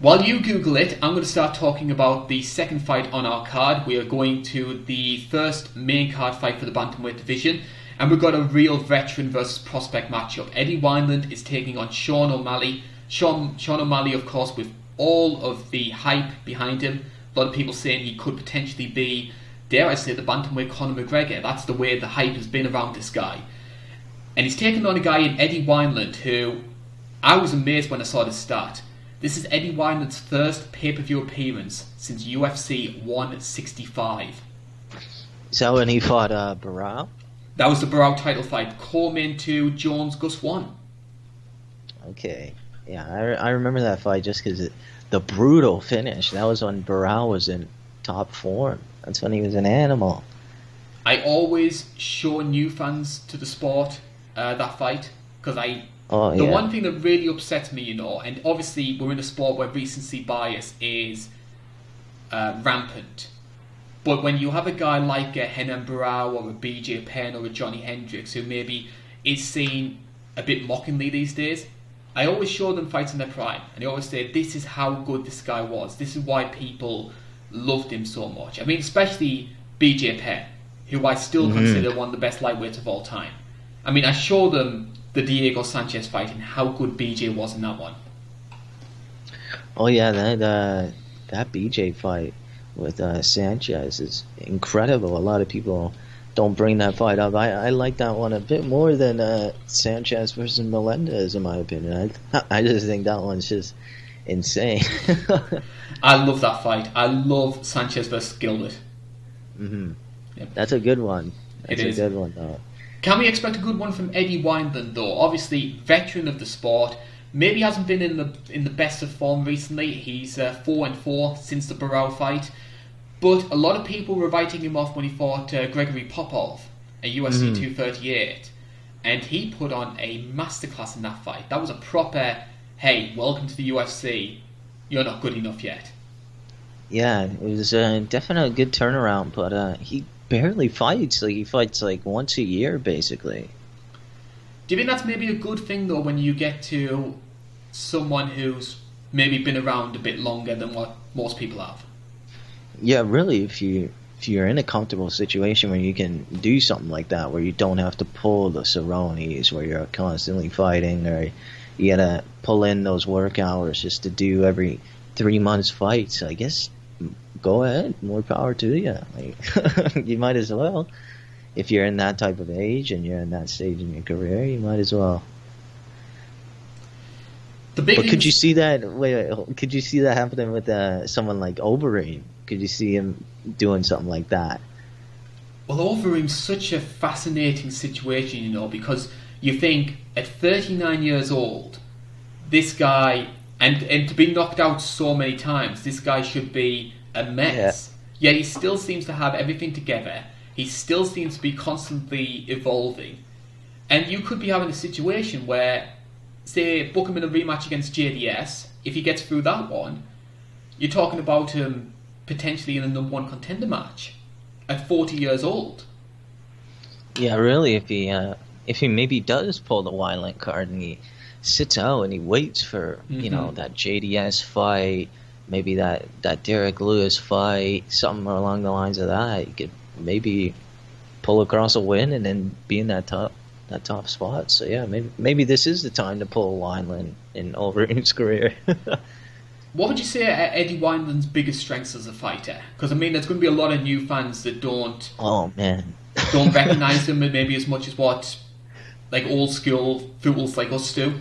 Speaker 1: While you Google it, I'm going to start talking about the second fight on our card. We are going to the first main card fight for the bantamweight division, and we've got a real veteran versus prospect matchup. Eddie Wineland is taking on Sean O'Malley. Sean, Sean O'Malley, of course, with all of the hype behind him. A lot of people saying he could potentially be, dare I say, the bantamweight Conor McGregor. That's the way the hype has been around this guy. And he's taken on a guy in Eddie Wineland who I was amazed when I saw this start. This is Eddie Wineland's first pay per view appearance since UFC 165.
Speaker 2: Is that when he fought uh, Barao?
Speaker 1: That was the Barao title fight. Coleman 2, Jones Gus 1.
Speaker 2: Okay. Yeah, I, I remember that fight just because the brutal finish. That was when Barao was in top form. That's when he was an animal.
Speaker 1: I always show new fans to the sport uh, that fight because I.
Speaker 2: Oh,
Speaker 1: the
Speaker 2: yeah.
Speaker 1: one thing that really upsets me, you know, and obviously we're in a sport where recency bias is uh, rampant. But when you have a guy like a Renan Barao or a BJ Penn or a Johnny Hendricks who maybe is seen a bit mockingly these days, I always show them fights in their prime, and I always say this is how good this guy was. This is why people loved him so much. I mean, especially BJ Penn, who I still
Speaker 2: Mhm.
Speaker 1: consider one of the best lightweights of all time. I mean, I show them the Diego Sanchez fight and how good BJ was in that one.
Speaker 2: Oh yeah, that uh, that BJ fight with uh, Sanchez is incredible. A lot of people don't bring that fight up. I, I like that one a bit more than uh, Sanchez versus Melendez, in my opinion. I I just think that one's just insane.
Speaker 1: I love that fight. I love Sanchez versus Gilbert.
Speaker 2: hmm
Speaker 1: Yep.
Speaker 2: That's a good one.
Speaker 1: It
Speaker 2: That's a good one, though.
Speaker 1: Can we expect a good one from Eddie Wineland though? Obviously, veteran of the sport. Maybe hasn't been in the in the best of form recently. He's uh, four and four since the Barao fight, but a lot of people were writing him off when he fought uh, Grigory Popov at UFC
Speaker 2: Mhm.
Speaker 1: 238, and he put on a masterclass in that fight. That was a proper, hey, welcome to the UFC. You're not good enough yet.
Speaker 2: Yeah, it was uh, definitely a good turnaround, but uh, he barely fights. Like he fights like once a year, basically.
Speaker 1: Do you think that's maybe a good thing though when you get to someone who's maybe been around a bit longer than what most people have?
Speaker 2: Yeah, really. If you if you're in a comfortable situation where you can do something like that, where you don't have to pull the Cerrones, where you're constantly fighting, or you gotta pull in those work hours just to do every three months fights, I guess go ahead. More power to you. Like, you might as well. If you're in that type of age and you're in that stage in your career, you might as well.
Speaker 1: The big
Speaker 2: But could you see that? Wait, wait, could you see that happening with uh, someone like Overeem? Could you see him doing something like that?
Speaker 1: Well, Overeem's such a fascinating situation, you know, because you think at 39 years old, this guy, and, and to be knocked out so many times, this guy should be a mess. Yet he still seems to have everything together. He still seems to be constantly evolving. And you could be having a situation where, say, book him in a rematch against JDS. If he gets through that one, you're talking about him potentially in a number one contender match at 40 years old.
Speaker 2: Yeah, really. If he uh, if he maybe does pull the Wineland card and he sits out and he waits for you know
Speaker 1: Mhm.
Speaker 2: that JDS fight, maybe that that Derrick Lewis fight, something along the lines of that, he could maybe pull across a win and then be in that top that top spot. So yeah, maybe maybe this is the time to pull Wineland in Overeem's career.
Speaker 1: What would you say are Eddie Wineland's biggest strengths as a fighter? Because I mean, there's going to be a lot of new fans that don't
Speaker 2: oh man.
Speaker 1: don't recognise him maybe as much as what like old school fools like us do.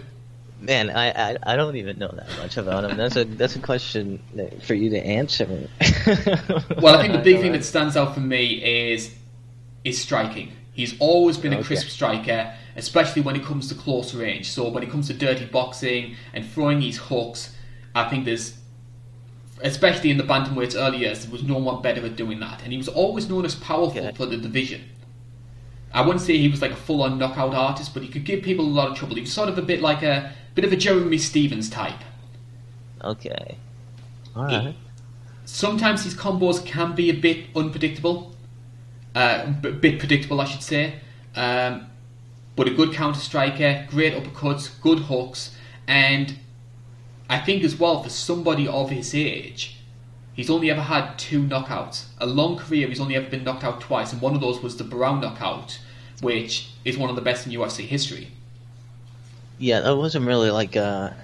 Speaker 2: Man, I, I I don't even know that much about him. That's a that's a question that, for you to answer.
Speaker 1: Well, I think the big thing that stands out for me is is striking. He's always been a
Speaker 2: Okay.
Speaker 1: crisp striker, especially when it comes to close range. So when it comes to dirty boxing and throwing these hooks, I think there's, especially in the bantamweights early years, there was no one better at doing that. And he was always known as powerful
Speaker 2: Okay.
Speaker 1: for the division. I wouldn't say he was like a full-on knockout artist, but he could give people a lot of trouble. He was sort of a bit like a bit of a Jeremy Stephens type.
Speaker 2: Okay. All right.
Speaker 1: sometimes his combos can be a bit unpredictable, uh, a bit predictable, I should say. Um, but a good counter striker, great uppercuts, good hooks, and I think as well for somebody of his age, he's only ever had two knockouts. A long career, he's only ever been knocked out twice, and one of those was the Brown knockout, which is one of the best in UFC history.
Speaker 2: Yeah, that wasn't really like a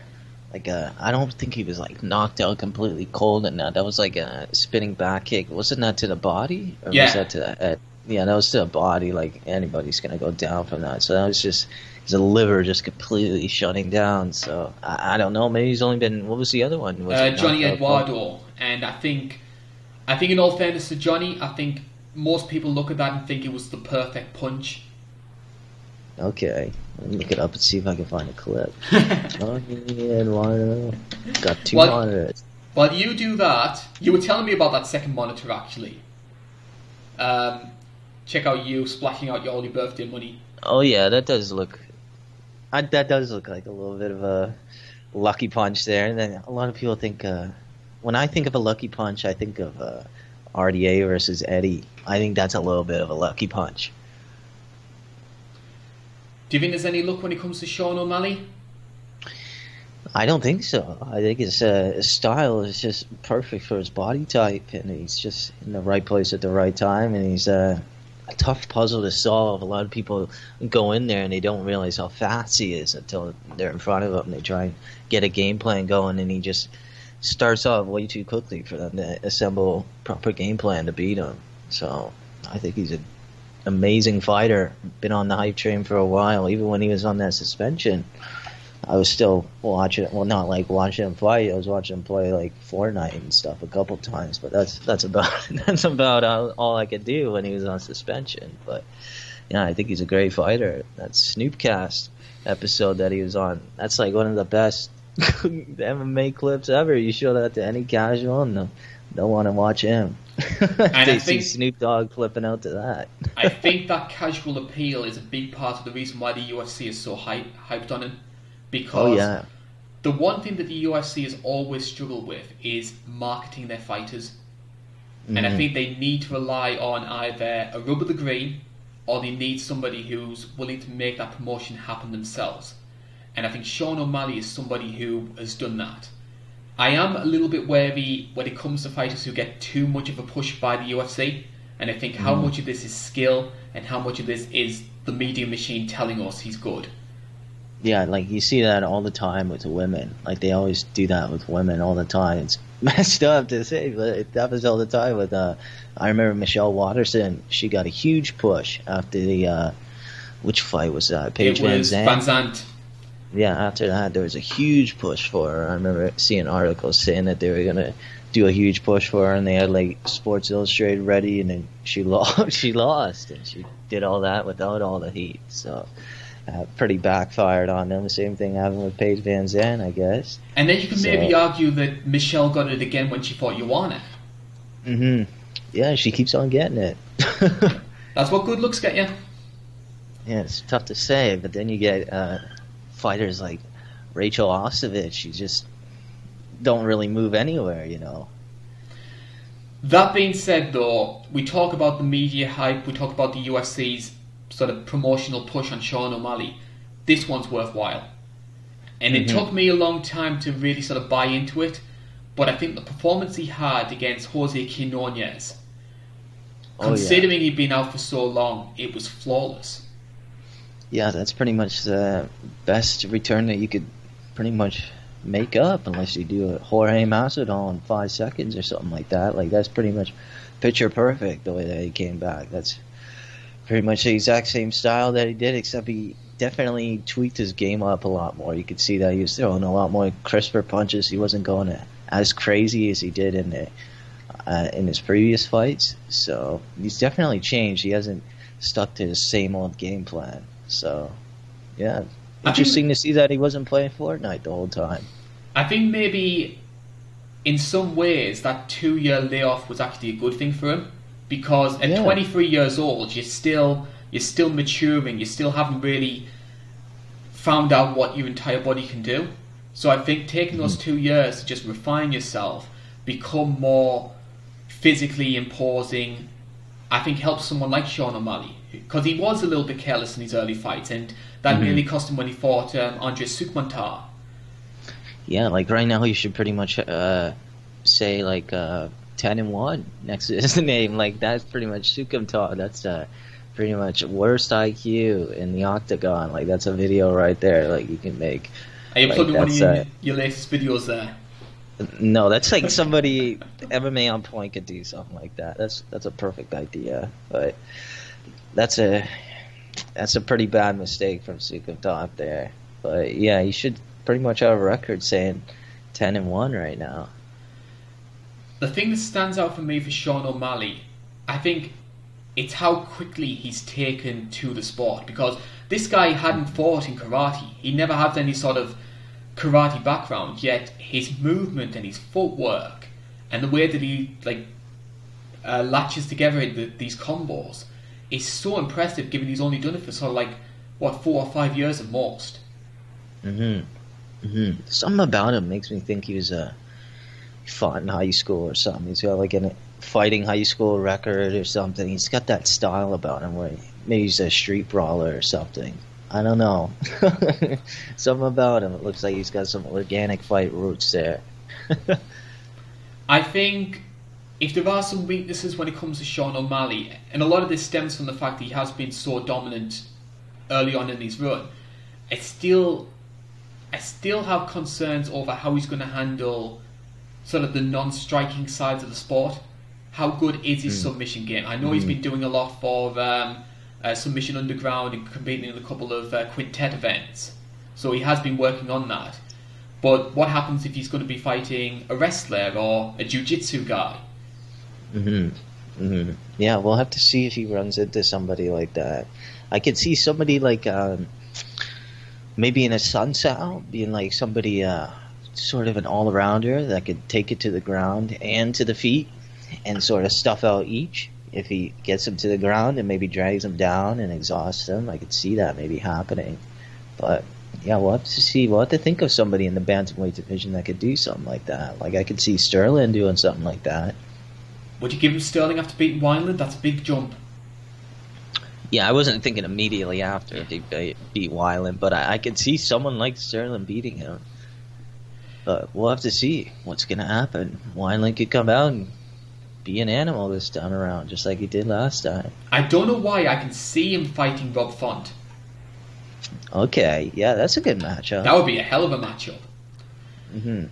Speaker 2: like a. I don't think he was like knocked out completely cold and that. That was like a spinning back kick. Wasn't that to the body? Or
Speaker 1: Yeah.
Speaker 2: Was that to the head? Yeah, that was to the body. Like anybody's gonna go down from that. So that was just his liver just completely shutting down. So I, I don't know. Maybe he's only been. What was the other one? Was
Speaker 1: uh, Johnny? Eduardo, and I think, I think in all fairness to Johnny, I think most people look at that and think it was the perfect punch.
Speaker 2: Okay, let me look it up and see if I can find a clip. Johnny Eduardo got two
Speaker 1: What?
Speaker 2: monitors.
Speaker 1: While you do that, you were telling me about that second monitor actually. Um, check out you splashing out your all your birthday money.
Speaker 2: Oh yeah, that does look. I, that does look like a little bit of a lucky punch there. And then a lot of people think uh, when I think of a lucky punch, I think of uh, RDA versus Eddie. I think that's a little bit of a lucky punch.
Speaker 1: Do you think there's any luck when it comes to Sean O'Malley?
Speaker 2: I don't think so. I think his, uh, his style is just perfect for his body type, and he's just in the right place at the right time, and he's uh, a tough puzzle to solve. A lot of people go in there and they don't realize how fast he is until they're in front of him. And they try and get a game plan going, and he just starts off way too quickly for them to assemble proper game plan to beat him. So I think he's an amazing fighter. Been on the hype train for a while, even when he was on that suspension. I was still watching. Well, not like watching him fight. I was watching him play like Fortnite and stuff a couple times. But that's that's about that's about all, I could do when he was on suspension. But yeah, I think he's a great fighter. That Snoopcast episode that he was on. That's like one of the best MMA clips ever. You show that to any casual, and they'll, they'll want to watch him.
Speaker 1: I
Speaker 2: they see
Speaker 1: think-
Speaker 2: Snoop Dogg flipping out to that.
Speaker 1: I think that casual appeal is a big part of the reason why the UFC is so hype, hyped on him. Because
Speaker 2: oh yeah,
Speaker 1: the one thing that the UFC has always struggled with is marketing their fighters. And I
Speaker 2: Mhm.
Speaker 1: think they need to rely on either a rub of the green or they need somebody who's willing to make that promotion happen themselves. And I think Sean O'Malley is somebody who has done that. I am a little bit wary when it comes to fighters who get too much of a push by the UFC. And I think how
Speaker 2: Mm.
Speaker 1: much of this is skill and how much of this is the media machine telling us he's good.
Speaker 2: Yeah, like you see that all the time with women. Like they always do that with women all the time. It's messed up to say, but it happens all the time. With uh, I remember Michelle Waterson. She got a huge push after the uh, which fight was that? Paige
Speaker 1: it
Speaker 2: Van
Speaker 1: was
Speaker 2: Zandt.
Speaker 1: VanZant.
Speaker 2: Yeah, after that there was a huge push for her. I remember seeing articles saying that they were gonna do a huge push for her, and they had like Sports Illustrated ready, and then she lost. she lost, and she did all that without all the heat. So. Uh, pretty backfired on them. The same thing happened with Paige VanZant, I guess.
Speaker 1: And then you can
Speaker 2: So-
Speaker 1: maybe argue that Michelle got it again when she fought Joanna.
Speaker 2: hmm Yeah, she keeps on getting it.
Speaker 1: That's what good looks get you.
Speaker 2: yeah, it's tough to say, but then you get uh, fighters like Rachel Ostovich. You just don't really move anywhere, you know.
Speaker 1: That being said, though, we talk about the media hype, we talk about the UFC's sort of promotional push on Sean O'Malley. This one's worthwhile. And it
Speaker 2: Mhm.
Speaker 1: took me a long time to really sort of buy into it, but I think the performance he had against Jose Quinonez,
Speaker 2: Oh, yeah.
Speaker 1: considering he'd been out for so long, it was flawless.
Speaker 2: Yeah, that's pretty much the best return that you could pretty much make up, unless you do a Jorge Masvidal in five seconds or something like that. Like that's pretty much picture perfect the way that he came back. That's pretty much the exact same style that he did, except he definitely tweaked his game up a lot more. You could see that he was throwing a lot more crisper punches. He wasn't going as crazy as he did in the uh, in his previous fights. So he's definitely changed. He hasn't stuck to his same old game plan. So yeah, interesting to see that he wasn't playing Fortnite the whole time.
Speaker 1: I think maybe in some ways that two year layoff was actually a good thing for him because at
Speaker 2: Yeah.
Speaker 1: 23 years old you're still you're still maturing you still haven't really found out what your entire body can do so I think taking those hmm. two years to just refine yourself become more physically imposing I think helps someone like Sean O'Malley because he was a little bit careless in his early fights and that
Speaker 2: Mhm.
Speaker 1: nearly cost him when he fought um, Andres Soukhamthath
Speaker 2: Yeah, like right now you should pretty much uh, say like uh, ten and one next to his name. Like that's pretty much Soukhamthath. That's uh, pretty much worst IQ in the octagon. Like that's a video right there. Like you can make.
Speaker 1: Are you
Speaker 2: Like,
Speaker 1: plugging one of your, your latest videos there?
Speaker 2: No, that's like somebody MMA on point could do something like that. That's that's a perfect idea, but that's a that's a pretty bad mistake from Soukhamthath there. But yeah, he should pretty much have a record saying ten and one right now.
Speaker 1: The thing that stands out for me for Sean O'Malley, I think it's how quickly he's taken to the sport because this guy hadn't fought in karate. He never had any sort of karate background, yet his movement and his footwork and the way that he like uh, latches together the, these combos is so impressive. Given he's only done it for sort of like what four or five years at most.
Speaker 2: hmm hmm Something about him makes me think he was a he fought in high school or something. He's got like a fighting high school record or something. He's got that style about him where he, maybe he's a street brawler or something. I don't know. something about him. It looks like he's got some organic fight roots there.
Speaker 1: I think if there are some weaknesses when it comes to Sean O'Malley, and a lot of this stems from the fact that he has been so dominant early on in his run, I still, I still have concerns over how he's going to handle sort of the non-striking sides of the sport. How good is his submission game? I know he's been doing a lot for um, uh, Submission Underground and competing in a couple of uh, quintet events, so he has been working on that. But what happens if he's going to be fighting a wrestler or a jiu-jitsu guy?
Speaker 2: Hmm hmm Yeah, we'll have to see if he runs into somebody like that. I could see somebody like um, maybe in a Sun Sal being like somebody uh, sort of an all arounder that could take it to the ground and to the feet and sort of stuff out each. If he gets him to the ground and maybe drags him down and exhausts him, I could see that maybe happening. But yeah, we'll have to see. We'll have to think of somebody in the bantamweight division that could do something like that. Like I could see Sterling doing something like that.
Speaker 1: Would you give him Sterling after beating Wineland? That's a big jump.
Speaker 2: Yeah, I wasn't thinking immediately after they beat, beat Wineland, but I, I could see someone like Sterling beating him. But we'll have to see what's going to happen. Wineland could come out and be an animal this time around, just like he did last time.
Speaker 1: I don't know why I can see him fighting Rob Font.
Speaker 2: Okay, yeah, that's a good matchup.
Speaker 1: That would be a hell of a matchup.
Speaker 2: hmm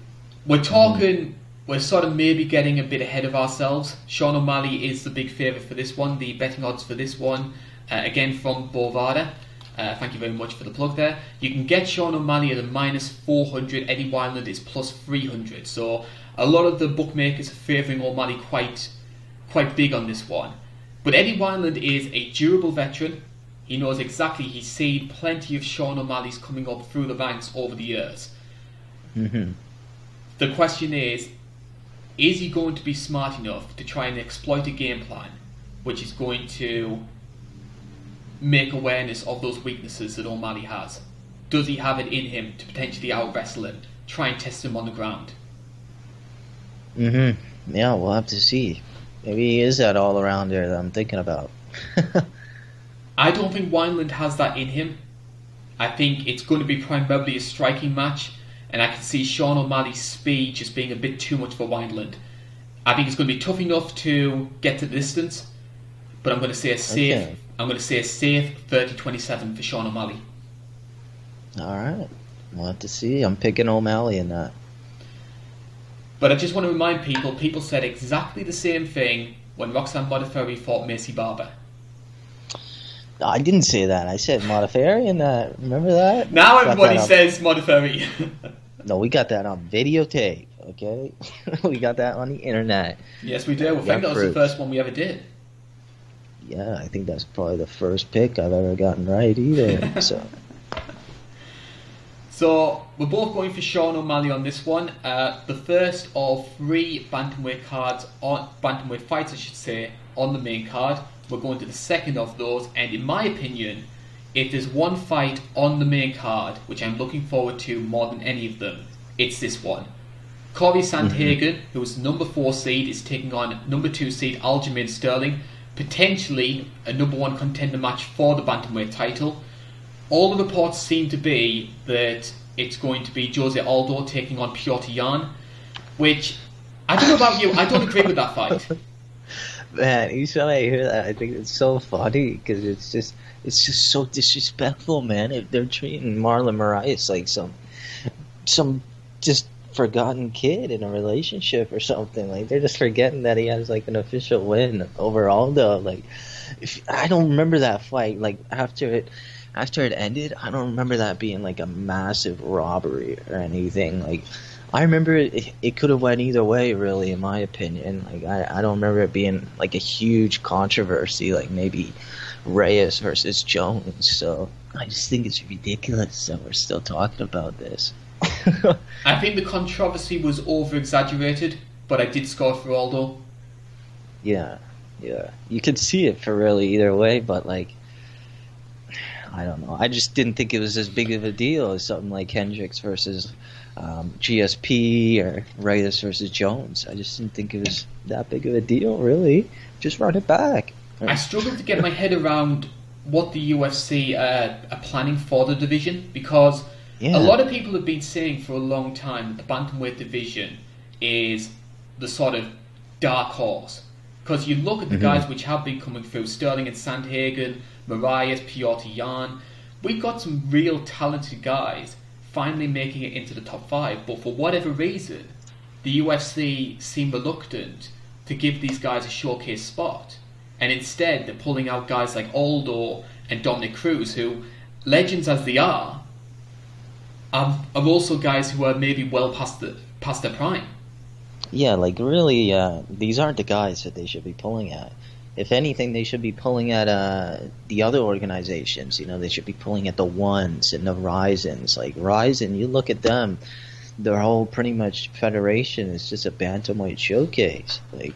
Speaker 1: We're talking, we're sort of maybe getting a bit ahead of ourselves. Sean O'Malley is the big favourite for this one. The betting odds for this one, uh, again from Bovada. Uh, thank you very much for the plug there. You can get Sean O'Malley at a minus 400. Eddie Wineland is plus 300. So a lot of the bookmakers are favouring O'Malley quite, quite big on this one. But Eddie Wineland is a durable veteran. He knows exactly. He's seen plenty of Sean O'Malley's coming up through the ranks over the years.
Speaker 2: hmm
Speaker 1: The question is, is he going to be smart enough to try and exploit a game plan which is going to make awareness of those weaknesses that O'Malley has? Does he have it in him to potentially out wrestle him, try and test him on the ground?
Speaker 2: hmm Yeah, we'll have to see. Maybe he is that all arounder that I'm thinking about.
Speaker 1: I don't think Wineland has that in him. I think it's going to be primarily a striking match, and I can see Sean O'Malley's speed just being a bit too much for Wineland. I think it's going to be tough enough to get to the distance, but I'm going to say a safe.
Speaker 2: Okay.
Speaker 1: I'm going to say a safe 30-27 for Sean O'Malley.
Speaker 2: all right, we'll have to see. I'm picking O'Malley in that.
Speaker 1: But I just want to remind people: people said exactly the same thing when Roxanne Modafferi fought Maycee Barber.
Speaker 2: No, I didn't say that. I said Modafferi in that. Remember that?
Speaker 1: Now everybody
Speaker 2: that
Speaker 1: says Modafferi.
Speaker 2: No, we got that on videotape. Okay, we got that on the internet.
Speaker 1: yes, we do. I
Speaker 2: Yeah,
Speaker 1: think that was the first one we ever did.
Speaker 2: Yeah, I think that's probably the first pick I've ever gotten right either. so
Speaker 1: So we're both going for Sean O'Malley on this one. Uh, the first of three bantamweight cards on bantamweight fights, I should say, on the main card. We're going to the second of those, and in my opinion, if there's one fight on the main card which I'm looking forward to more than any of them, it's this one. Corey mhm. Sandhagen, who is number four seed, is taking on number two seed Aljamain Sterling, potentially a number one contender match for the bantamweight title. All the reports seem to be that it's going to be Jose Aldo taking on Petr Yan, which I don't know about you, I don't agree with that fight.
Speaker 2: man, each time I hear that, I think it's so funny because it's just it's just so disrespectful, man. If they're treating Marlon Moraes like some some just forgotten kid in a relationship or something. Like they're just forgetting that he has like an official win over Aldo. Like if, I don't remember that fight. Like after it after it ended, I don't remember that being like a massive robbery or anything. Like I remember it, it could have went either way, really, in my opinion. Like I, I don't remember it being like a huge controversy, like maybe Reyes versus Jones. So I just think it's ridiculous that we're still talking about this.
Speaker 1: I think the controversy was over exaggerated, but I did score for Aldo.
Speaker 2: Yeah, yeah. You could see it for really either way, but like, I don't know. I just didn't think it was as big of a deal as something like Hendricks versus um, GSP or Reyes versus Jones. I just didn't think it was that big of a deal, really. Just run it back.
Speaker 1: I struggle to get my head around what the UFC uh, are planning for the division because yeah. a lot of people have been saying for a long time that the bantamweight division is the sort of dark horse. Because you look at the mm-hmm. guys which have been coming through Sterling and Sandhagen, Moraes, Petr Yan. We've got some real talented guys finally making it into the top five, but for whatever reason, the UFC seem reluctant to give these guys a showcase spot. And instead, they're pulling out guys like Aldo and Dominick Cruz, who, legends as they are, are, are also guys who are maybe well past, the, past their prime.
Speaker 2: Yeah, like really, uh, these aren't the guys that they should be pulling at. If anything, they should be pulling at uh, the other organizations. You know, they should be pulling at the ones and the Rizins. Like Rizin, you look at them, their whole pretty much federation is just a bantamweight showcase. Like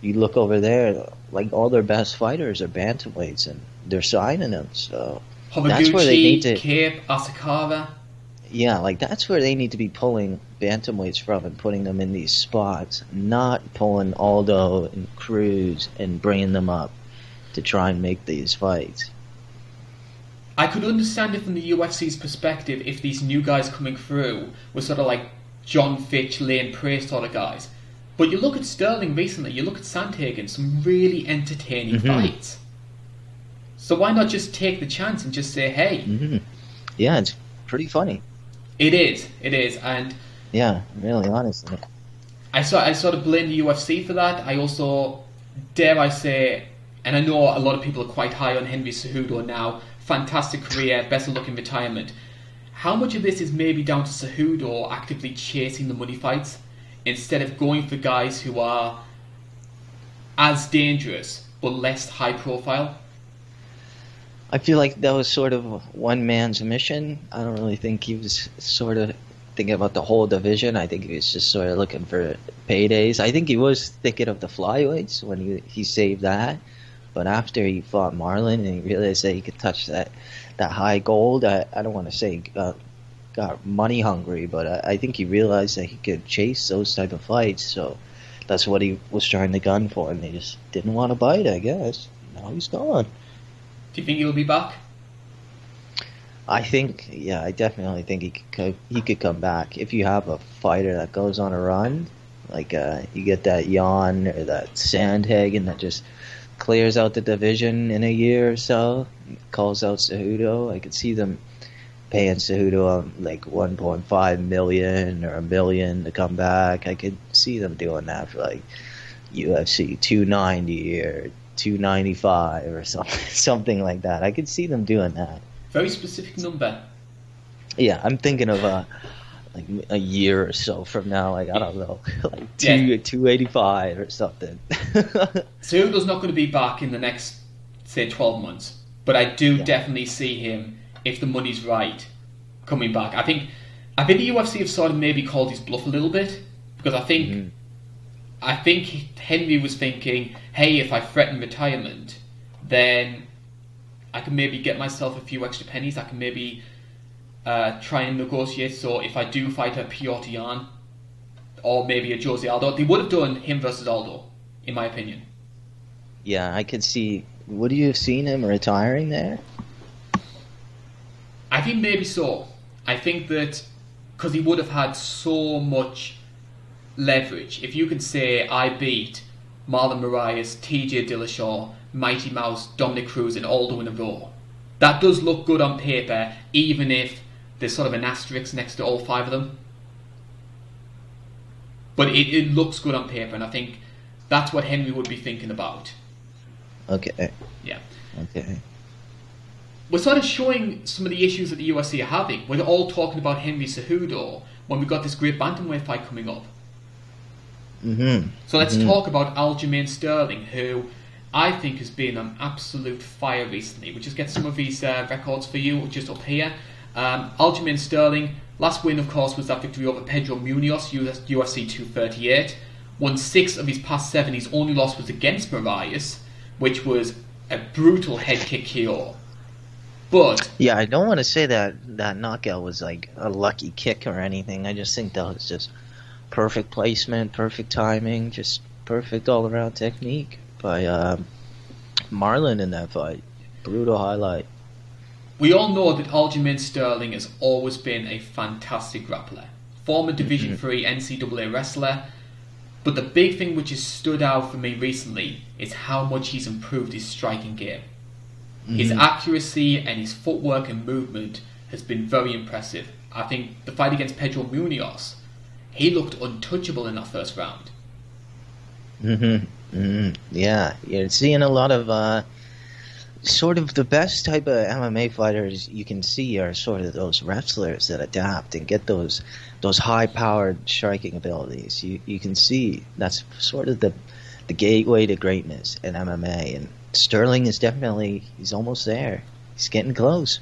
Speaker 2: you look over there, like all their best fighters are bantamweights, and they're signing them. So
Speaker 1: that's where they need to. Kape, Asakura.
Speaker 2: Yeah, like that's where they need to be pulling bantamweights from and putting them in these spots, not pulling Aldo and Cruz and bringing them up to try and make these fights.
Speaker 1: I could understand it from the UFC's perspective if these new guys coming through were sort of like Jon Fitch, Lane Pray sort of guys. But you look at Sterling recently, you look at Sandhagen, some really entertaining mm-hmm. fights. So why not just take the chance and just say, hey?
Speaker 2: Mm-hmm. Yeah, it's pretty funny.
Speaker 1: It is, it is, and
Speaker 2: yeah, really, honestly,
Speaker 1: I sort I sort of blame the UFC for that. I also dare I say, and I know a lot of people are quite high on Henry Cejudo now. Fantastic career, best of luck in retirement. How much of this is maybe down to Cejudo actively chasing the money fights? instead of going for guys who are as dangerous but less high profile?
Speaker 2: I feel like that was sort of one man's mission. I don't really think he was sort of thinking about the whole division. I think he was just sort of looking for paydays. I think he was thinking of the flyweights when he he saved that. But after he fought Marlon and he realized that he could touch that that high gold, I, I don't want to say uh, got money hungry, but I, I think he realized that he could chase those type of fights. So that's what he was trying to gun for, and they just didn't want to bite. I guess now he's gone.
Speaker 1: Do you think he'll be back?
Speaker 2: I think, yeah, I definitely think he could. He could come back if you have a fighter that goes on a run, like uh, you get that Yan or that Sandhagen that just clears out the division in a year or so, calls out Cejudo. I could see them paying Cejudo um, like 1.5 million or a million to come back. I could see them doing that for like UFC 290 or 295 or something, something like that. I could see them doing that.
Speaker 1: Very specific number.
Speaker 2: Yeah, I'm thinking of a like a year or so from now. Like I don't know, like two yeah. 285 or something.
Speaker 1: Cejudo's not going to be back in the next say 12 months, but I do yeah. definitely see him if the money's right, coming back. I think I think the UFC have sort of maybe called his bluff a little bit because I think mm-hmm. I think Henry was thinking, hey, if I threaten retirement, then I can maybe get myself a few extra pennies. I can maybe uh, try and negotiate. So if I do fight a Yan or maybe a Jose Aldo, they would have done him versus Aldo, in my opinion.
Speaker 2: Yeah, I could see. Would you have seen him retiring there?
Speaker 1: I think maybe so. I think that because he would have had so much leverage. If you could say, I beat Marlon Moraes, TJ Dillashaw, Mighty Mouse, Dominick Cruz, and Aldo in a row, that does look good on paper, even if there's sort of an asterisk next to all five of them. But it, it looks good on paper, and I think that's what Henry would be thinking about.
Speaker 2: Okay.
Speaker 1: Yeah.
Speaker 2: Okay.
Speaker 1: We're sort of showing some of the issues that the UFC are having. We're all talking about Henry Cejudo when we've got this great bantamweight fight coming up.
Speaker 2: Mm-hmm.
Speaker 1: So let's talk about Aljamain Sterling, who I think has been on absolute fire recently. We just get some of his uh, records for you just up here. Um, Aljamain Sterling, last win, of course, was that victory over Pedro Munhoz, US, UFC 238. Won six of his past seven. His only loss was against Moraes, which was a brutal head kick KO. But
Speaker 2: Yeah, I don't want to say that that knockout was like a lucky kick or anything. I just think that was just perfect placement, perfect timing, just perfect all around technique by um, Marlon in that fight. Brutal highlight.
Speaker 1: We all know that Aljamain Sterling has always been a fantastic grappler. Former Division 3 NCAA wrestler. But the big thing which has stood out for me recently is how much he's improved his striking game. His accuracy and his footwork and movement has been very impressive. I think the fight against Pedro Munhoz, he looked untouchable in that first round.
Speaker 2: Mm-hmm. Hmm Yeah, you're seeing a lot of uh, sort of the best type of MMA fighters you can see are sort of those wrestlers that adapt and get those those high powered striking abilities. You you can see that's sort of the the gateway to greatness in MMA, and Sterling is definitely he's almost there. He's getting close.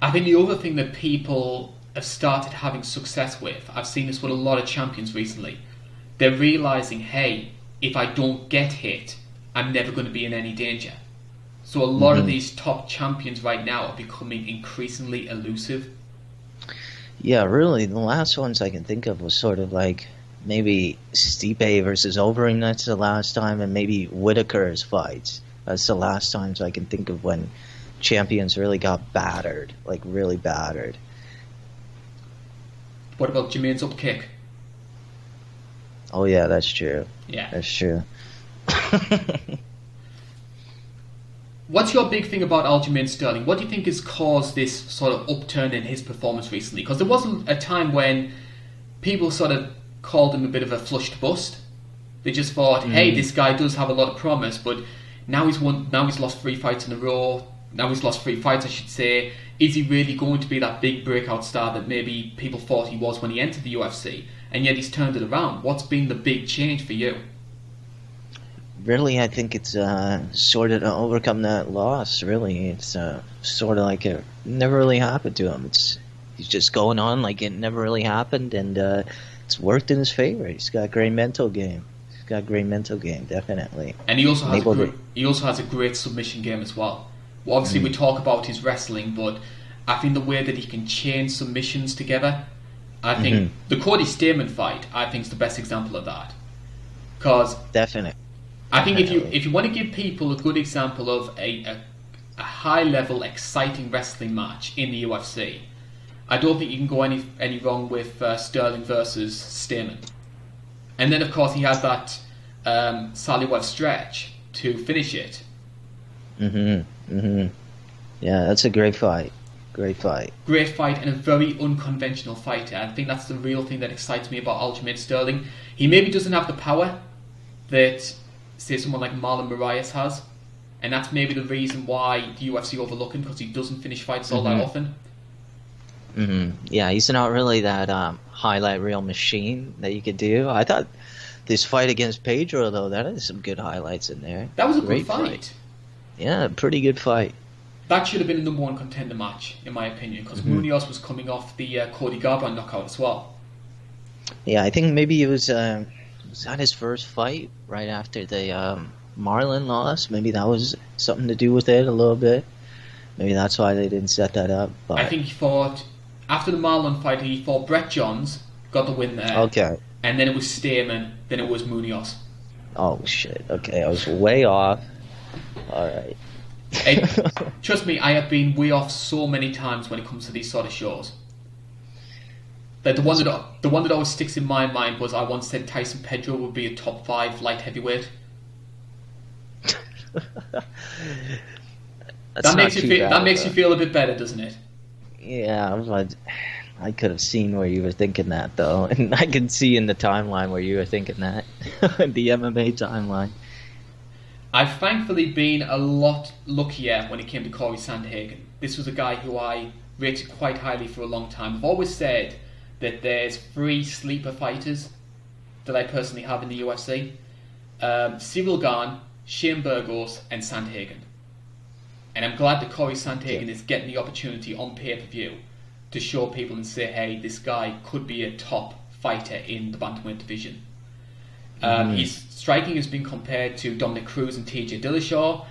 Speaker 1: I think the other thing that people have started having success with, I've seen this with a lot of champions recently, they're realizing, hey, if I don't get hit, I'm never going to be in any danger. So a lot of mm-hmm. these top champions right now are becoming increasingly elusive.
Speaker 2: Yeah, really, the last ones I can think of was sort of like maybe Stipe versus Overeem. That's the last time, and maybe Whitaker's fights. That's the last times I can think of when champions really got battered, like really battered.
Speaker 1: What about Jermaine's up kick?
Speaker 2: Oh yeah, that's true.
Speaker 1: Yeah.
Speaker 2: That's true.
Speaker 1: What's your big thing about Aljamain Sterling? What do you think has caused this sort of upturn in his performance recently? Because there was a time when people sort of called him a bit of a flushed bust. They just thought, mm. hey, this guy does have a lot of promise, but now he's won. Now he's lost three fights in a row. Now he's lost three fights, I should say. Is he really going to be that big breakout star that maybe people thought he was when he entered the UFC? And yet he's turned it around. What's been the big change for you?
Speaker 2: really, I think it's uh, sort of to overcome that loss. Really, it's uh, sort of like it never really happened to him. It's he's just going on like it never really happened, and uh, it's worked in his favor. He's got a great mental game. He's got a great mental game, definitely.
Speaker 1: And he also has a
Speaker 2: to-
Speaker 1: great, he also has a great submission game as well. Well, obviously we talk about his wrestling, but I think the way that he can chain submissions together, I think the Cody Stamann fight, I think is the best example of that. Because
Speaker 2: Definite.
Speaker 1: I think if you if you want to give people a good example of a, a, a high level, exciting wrestling match in the UFC, I don't think you can go any any wrong with uh, Sterling versus Stamann. And then of course he has that um, Suloev stretch to finish it.
Speaker 2: Mm-hmm. Mm-hmm. Yeah, that's a great fight. Great fight.
Speaker 1: Great fight and a very unconventional fighter. I think that's the real thing that excites me about Aljamain Sterling. He maybe doesn't have the power that, say, someone like Marlon Moraes has, and that's maybe the reason why the UFC overlook him because he doesn't finish fights all that
Speaker 2: Mhm.
Speaker 1: often.
Speaker 2: hmm Yeah, he's not really that um, highlight reel machine that you could do. I thought this fight against Pedro, though, that is some good highlights in there.
Speaker 1: That was a
Speaker 2: Great
Speaker 1: good fight.
Speaker 2: Yeah, pretty good fight.
Speaker 1: That should have been a number one contender match, in my opinion, because
Speaker 2: Mhm.
Speaker 1: Munhoz was coming off the uh, Cody Garbrandt knockout as well.
Speaker 2: Yeah, I think maybe it was uh, was that his first fight right after the um, Marlon loss. Maybe that was something to do with it a little bit. Maybe that's why they didn't set that up. But
Speaker 1: I think he fought after the Marlon fight. He fought Brett Johns, got the win there,
Speaker 2: okay.
Speaker 1: and then it was Stamann, then it was Munhoz.
Speaker 2: Oh shit. Okay, I was way off. All right.
Speaker 1: Hey, trust me, I have been way off so many times when it comes to these sort of shows. That the one that the one that always sticks in my mind was I once said Tyson Pedro would be a top five light heavyweight. That makes you feel
Speaker 2: bad,
Speaker 1: that makes
Speaker 2: though.
Speaker 1: you feel a bit better, doesn't it?
Speaker 2: Yeah, I could have seen where you were thinking that though, and I could see in the timeline where you were thinking that, the MMA timeline.
Speaker 1: I've thankfully been a lot luckier when it came to Corey Sandhagen. This was a guy who I rated quite highly for a long time. I've always said that there's three sleeper fighters that I personally have in the UFC: um, Ciryl Gane, Shane Burgos, and Sandhagen. And I'm glad that Corey Sandhagen yeah. is getting the opportunity on pay per view to show people and say, hey, this guy could be a top fighter in the bantamweight division. Um, mm. His striking has been compared to Dominick Cruz and TJ Dillashaw.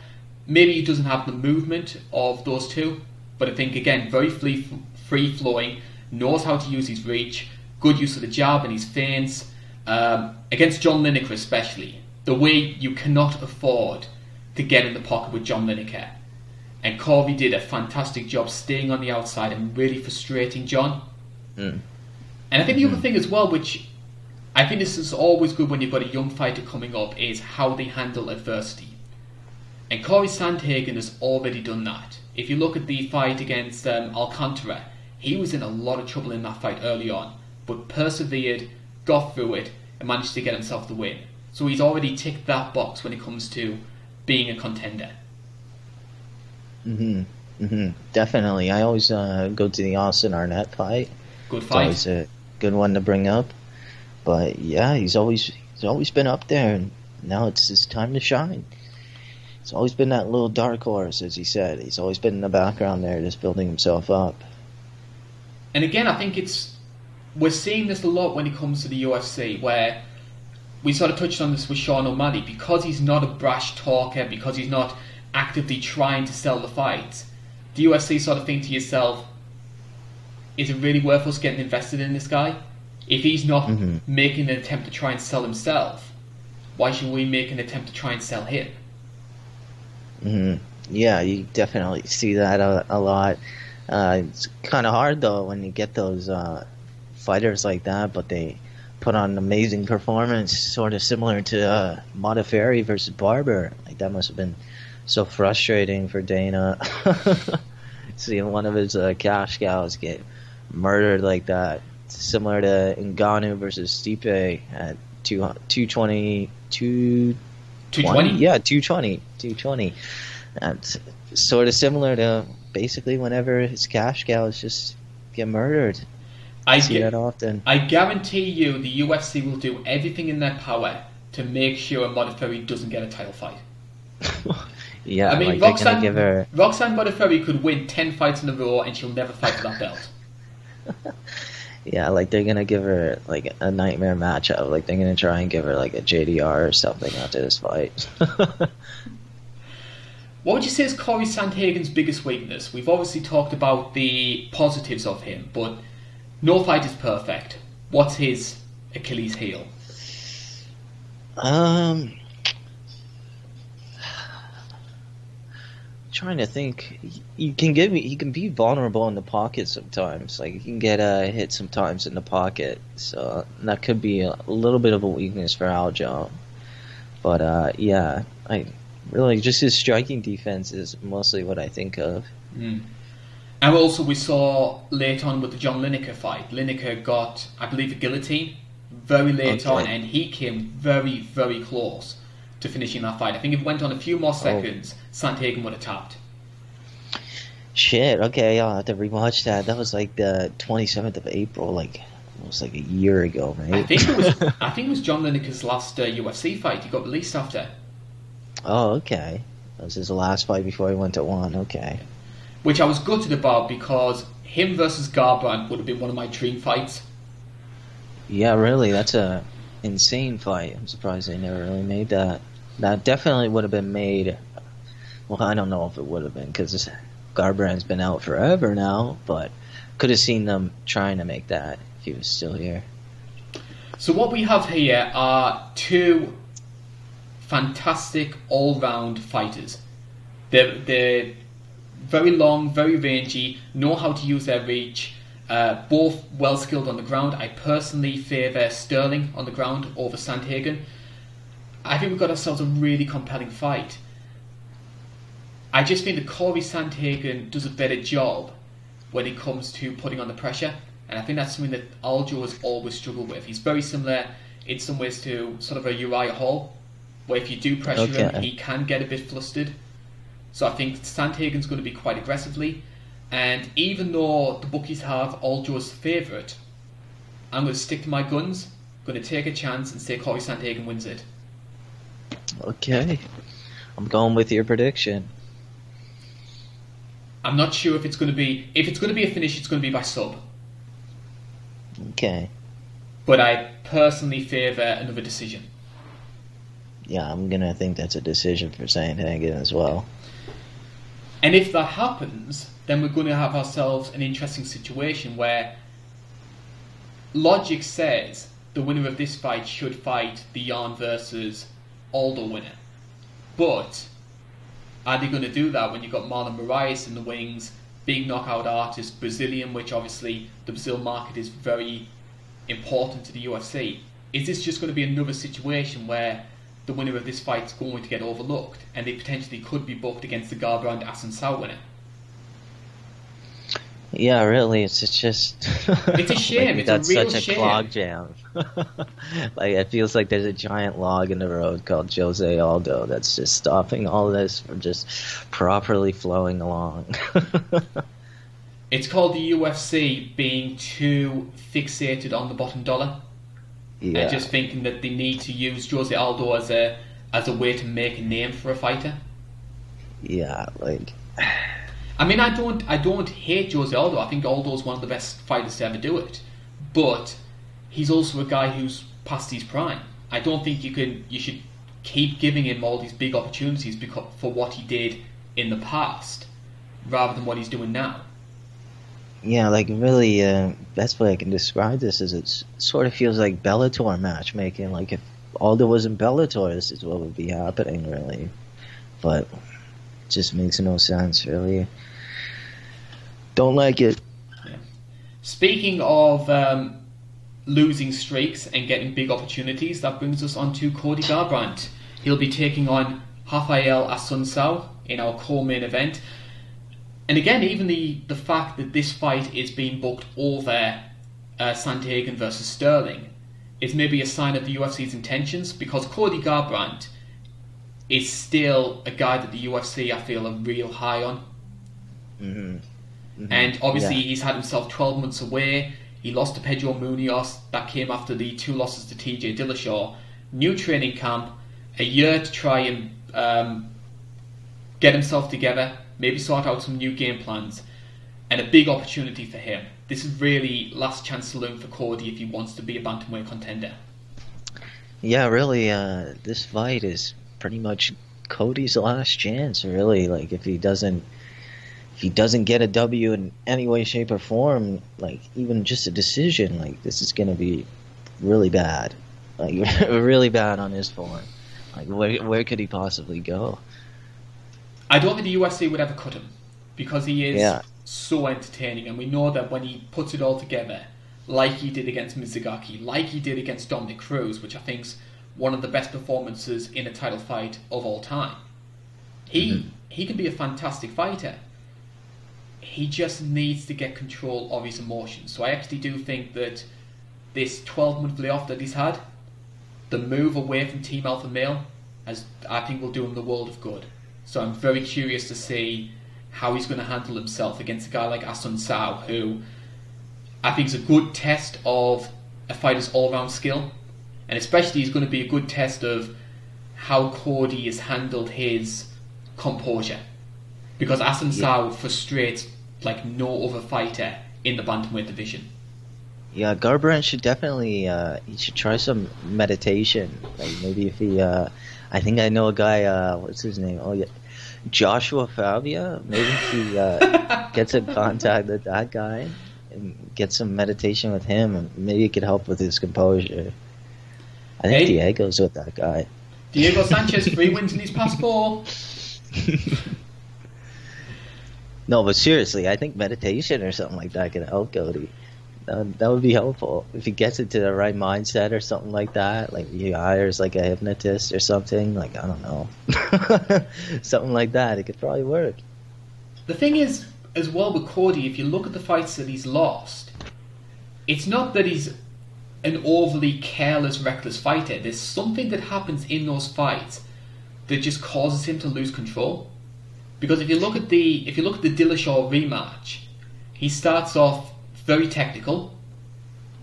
Speaker 1: Maybe he doesn't have the movement of those two, but I think again very free, free flowing, knows how to use his reach, good use of the jab and his feints. Um, against John Lineker especially, the way you cannot afford to get in the pocket with John Lineker. And Cory did a fantastic job staying on the outside and really frustrating John. Mm. And I think the mm. other thing as well, which I think this is always good when you've got a young fighter coming up, is how they handle adversity. And Cory Sandhagen has already done that. If you look at the fight against um, Alcantara, he was in a lot of trouble in that fight early on, but persevered, got through it, and managed to get himself the win. So he's already ticked that box when it comes to being a contender.
Speaker 2: hmm hmm Definitely. I always uh, go to the Austin Arnett fight.
Speaker 1: Good fight.
Speaker 2: It's always a good one to bring up. But yeah, he's always he's always been up there, and now it's his time to shine. It's always been that little dark horse, as he said. He's always been in the background there, just building himself up.
Speaker 1: And again, I think it's we're seeing this a lot when it comes to the UFC, where we sort of touched on this with Sean O'Malley because he's not a brash talker, because he's not actively trying to sell the fights. The UFC sort of think to yourself, is it really worth us getting invested in this guy? If he's not mm-hmm. making an attempt to try and sell himself, why should we make an attempt to try and sell him?
Speaker 2: Mm-hmm. Yeah, you definitely see that a, a lot. Uh, it's kind of hard though when you get those uh, fighters like that, but they put on an amazing performance, sort of similar to uh, Modafferi versus Barber. Like that must have been so frustrating for Dana, seeing one of his uh, cash cows get murdered like that. Similar to Ngannou versus Stipe at two, 220, 220? Yeah, 220. 220. That's sort of similar to basically whenever his cash cows just get murdered.
Speaker 1: I see that often. I guarantee you, the UFC will do everything in their power to make sure Modafferi doesn't get a title fight.
Speaker 2: yeah,
Speaker 1: I mean, like Roxanne, give her... Roxanne Modafferi could win ten fights in a row, and she'll never fight for that belt.
Speaker 2: yeah, like they're gonna give her like a nightmare matchup. Like they're gonna try and give her like a JDR or something after this fight.
Speaker 1: What would you say is Cory Sandhagen's biggest weakness? We've obviously talked about the positives of him, but no fight is perfect. What's his Achilles heel?
Speaker 2: Um, trying to think. You can get me. He can be vulnerable in the pocket sometimes. Like he can get uh, hit sometimes in the pocket. So that could be a little bit of a weakness for Aljo. But uh, yeah, I really just his striking defense is mostly what I think of.
Speaker 1: Mm. And also, we saw late on with the John Lineker fight. Lineker got, I believe, a guillotine very late okay. on, and he came very, very close to finishing that fight. I think if it went on a few more oh. seconds, oh. Sandhagen would have tapped.
Speaker 2: Shit. Okay, I'll have to rewatch that. That was like the 27th of April, like almost like a year ago, right?
Speaker 1: I think it was. I think it was John Lineker's last uh, UFC fight. He got released after.
Speaker 2: Oh, okay. That was his last fight before he went to one. Okay.
Speaker 1: Which I was gutted about because him versus Garbrandt would have been one of my dream fights.
Speaker 2: Yeah, really, that's a insane fight. I'm surprised they never really made that. That definitely would have been made. Well, I don't know if it would have been because Garbrandt's been out forever now, but could have seen them trying to make that if he was still here.
Speaker 1: So what we have here are two fantastic all-round fighters. They're, they're very long, very rangy, know how to use their reach. Uh, both well skilled on the ground. I personally favour Sterling on the ground over Sandhagen. I think we've got ourselves a really compelling fight. I just think that Cory Sandhagen does a better job when it comes to putting on the pressure. And I think that's something that Aljo has always struggled with. He's very similar in some ways to sort of a Uriah Hall, where if you do pressure
Speaker 2: Okay.
Speaker 1: him, he can get a bit flustered. So I think Sandhagen's going to be quite aggressively. And even though the bookies have Aljo as favourite, I'm going to stick to my guns, going to take a chance and say Cory Sandhagen wins it.
Speaker 2: Okay. I'm going with your prediction.
Speaker 1: I'm not sure if it's going to be if it's going to be a finish. It's going to be by sub.
Speaker 2: Okay.
Speaker 1: But I personally favour another decision.
Speaker 2: Yeah, I'm gonna think that's a decision for Sandhagen as well.
Speaker 1: And if that happens, then we're going to have ourselves an interesting situation where logic says the winner of this fight should fight the Yan versus Aldo winner. But are they going to do that when you've got Marlon Moraes in the wings, big knockout artist, Brazilian, which obviously the Brazil market is very important to the UFC? Is this just going to be another situation where the winner of this fight is going to get overlooked and they potentially could be booked against the Garbrandt Assunção winner?
Speaker 2: Yeah, really, it's, it's just.
Speaker 1: It's a shame,
Speaker 2: like
Speaker 1: a real
Speaker 2: such a
Speaker 1: shame.
Speaker 2: clog jam. like it feels like there's a giant log in the road called Jose Aldo that's just stopping all this from just properly flowing along.
Speaker 1: It's called the UFC being too fixated on the bottom dollar
Speaker 2: yeah,
Speaker 1: and just thinking that they need to use Jose Aldo as a as a way to make a name for a fighter.
Speaker 2: yeah, like
Speaker 1: I mean, I don't, I don't hate Jose Aldo. I think Aldo's one of the best fighters to ever do it, but he's also a guy who's past his prime. I don't think you can, you should keep giving him all these big opportunities because for what he did in the past, rather than what he's doing now.
Speaker 2: yeah, like really, uh, best way I can describe this is it sort of feels like Bellator matchmaking. Like if Aldo was in Bellator, this is what would be happening, really. But just makes no sense, really. Don't like it.
Speaker 1: Speaking of um, losing streaks and getting big opportunities, that brings us on to Cody Garbrandt. He'll be taking on Rafael Assunção in our co-main event. And again, even the, the fact that this fight is being booked over uh, Sandhagen versus Sterling is maybe a sign of the UFC's intentions because Cody Garbrandt is still a guy that the UFC I feel are real high on.
Speaker 2: Hmm
Speaker 1: And obviously,
Speaker 2: Yeah.
Speaker 1: he's had himself 12 months away. He lost to Pedro Munhoz. That came after the two losses to TJ Dillashaw. New training camp, a year to try and um, get himself together, maybe sort out some new game plans, and a big opportunity for him. This is really last chance saloon for Cody if he wants to be a bantamweight contender.
Speaker 2: Yeah, really, uh, this fight is pretty much Cody's last chance, really. Like, if he doesn't, if he doesn't get a W in any way, shape, or form, like even just a decision, like this is gonna be really bad, like really bad on his form. Like, where where could he possibly go?
Speaker 1: I don't think the UFC would ever cut him because he is
Speaker 2: Yeah.
Speaker 1: so entertaining, and we know that when he puts it all together, like he did against Mizugaki, like he did against Dominick Cruz, which I think's one of the best performances in a title fight of all time. He mm-hmm. he can be a fantastic fighter. He just needs to get control of his emotions. So I actually do think that this 12 month layoff that he's had, the move away from Team Alpha Male, as I think will do him the world of good. So I'm very curious to see how he's going to handle himself against a guy like Assunção, who I think is a good test of a fighter's all-round skill, and especially he's going to be a good test of how Cody has handled his composure, because Assunção frustrates like no other fighter in the bantamweight division.
Speaker 2: Yeah, Garbrandt should definitely uh, he should try some meditation. Like maybe if he, uh, I think I know a guy. Uh, what's his name? Oh yeah, Joshua Fabia. Maybe if he uh, gets in contact with that guy and get some meditation with him, and maybe it could help with his composure. I think
Speaker 1: Hey.
Speaker 2: Diego's with that guy.
Speaker 1: Diego Sanchez three wins in his past four.
Speaker 2: No, but seriously, I think meditation or something like that could help Cody. That, that would be helpful if he gets into the right mindset or something like that. Like he hires like a hypnotist or something. Like I don't know, something like that. It could probably work.
Speaker 1: The thing is, as well with Cody, if you look at the fights that he's lost, it's not that he's an overly careless, reckless fighter. There's something that happens in those fights that just causes him to lose control. Because if you look at the if you look at the Dillashaw rematch, he starts off very technical.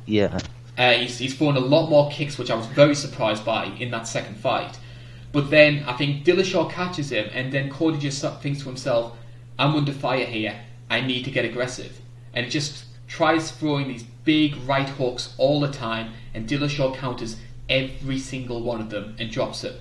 Speaker 2: Yeah.
Speaker 1: Uh, he's, he's thrown a lot more kicks, which I was very surprised by in that second fight. But then I think Dillashaw catches him, and then Cody just thinks to himself, "I'm under fire here. I need to get aggressive," and just tries throwing these big right hooks all the time, and Dillashaw counters every single one of them and drops it.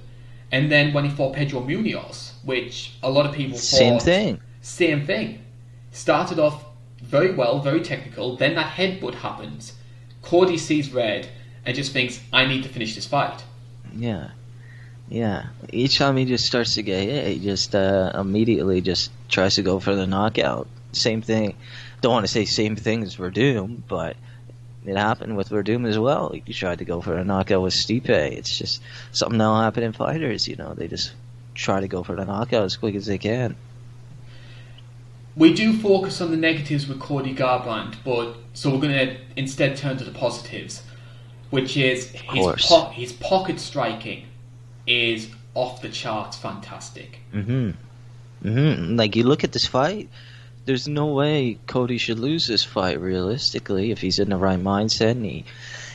Speaker 1: And then when he fought Pedro Munhoz, which a lot of people
Speaker 2: Same
Speaker 1: thought,
Speaker 2: thing.
Speaker 1: same thing. Started off very well, very technical. Then that headbutt happens. Cody sees red and just thinks, "I need to finish this fight."
Speaker 2: Yeah. Yeah. Each time he just starts to get hit, he just uh, immediately just tries to go for the knockout. Same thing. Don't want to say same thing as Werdum, but it happened with Werdum as well. He tried to go for a knockout with Stipe. It's just something that'll happen in fighters. You know, they just try to go for the knockout as quick as they can.
Speaker 1: We do focus on the negatives with Cody Garbrandt, but so we're going to instead turn to the positives, which is his, po- his pocket striking is off the charts fantastic.
Speaker 2: hmm hmm Like you look at this fight, there's no way Cody should lose this fight realistically if he's in the right mindset and he,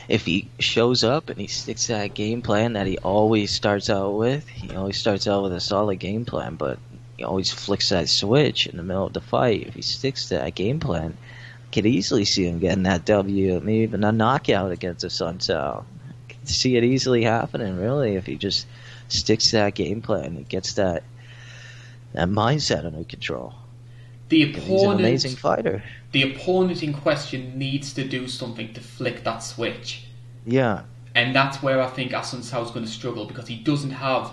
Speaker 2: if he shows up and he sticks to that game plan that he always starts out with. He always starts out with a solid game plan, but he always flicks that switch in the middle of the fight. If he sticks to that game plan, I could easily see him getting that W, maybe even a knockout against the Sun could see it easily happening, really, if he just sticks to that game plan and gets that that mindset under control.
Speaker 1: The
Speaker 2: He's an
Speaker 1: opponent,
Speaker 2: amazing fighter.
Speaker 1: the opponent in question needs to do something to flick that switch.
Speaker 2: Yeah.
Speaker 1: And that's where I think Assunção is going to struggle because he doesn't have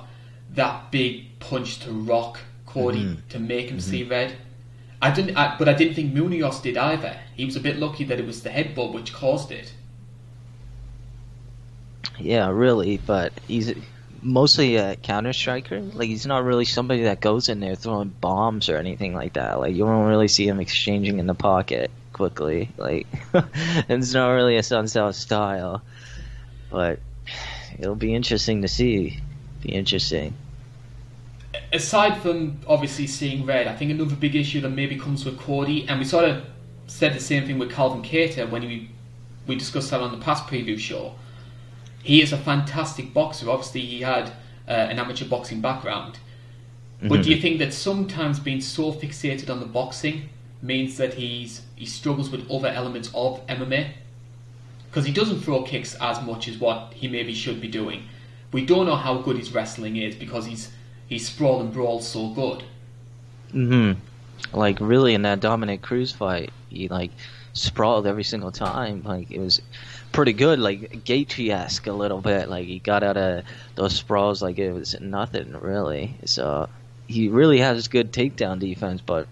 Speaker 1: that big punch to rock Cody
Speaker 2: Mhm.
Speaker 1: to make him see red. I didn't, I, but I didn't think Munhoz did either. He was a bit lucky that it was the headbutt which caused it.
Speaker 2: Yeah, really, but he's mostly a counter striker. Like he's not really somebody that goes in there throwing bombs or anything like that. Like you don't really see him exchanging in the pocket quickly. Like it's not really a Sun Sao style. But it'll be interesting to see. Be interesting.
Speaker 1: Aside from obviously seeing red, I think another big issue that maybe comes with Cody, and we sort of said the same thing with Calvin Kattar when we we discussed that on the past preview show. He is a fantastic boxer. Obviously, he had uh, an amateur boxing background. But do you think that sometimes being so fixated on the boxing means that he's he struggles with other elements of MMA? Because he doesn't throw kicks as much as what he maybe should be doing. We don't know how good his wrestling is because he's he's sprawl and brawl so good.
Speaker 2: hmm Like really in that Dominick Cruz fight, he like sprawled every single time. Like it was pretty good, like Gaethje esque a little bit. Like he got out of those sprawls like it was nothing really. So he really has good takedown defense, but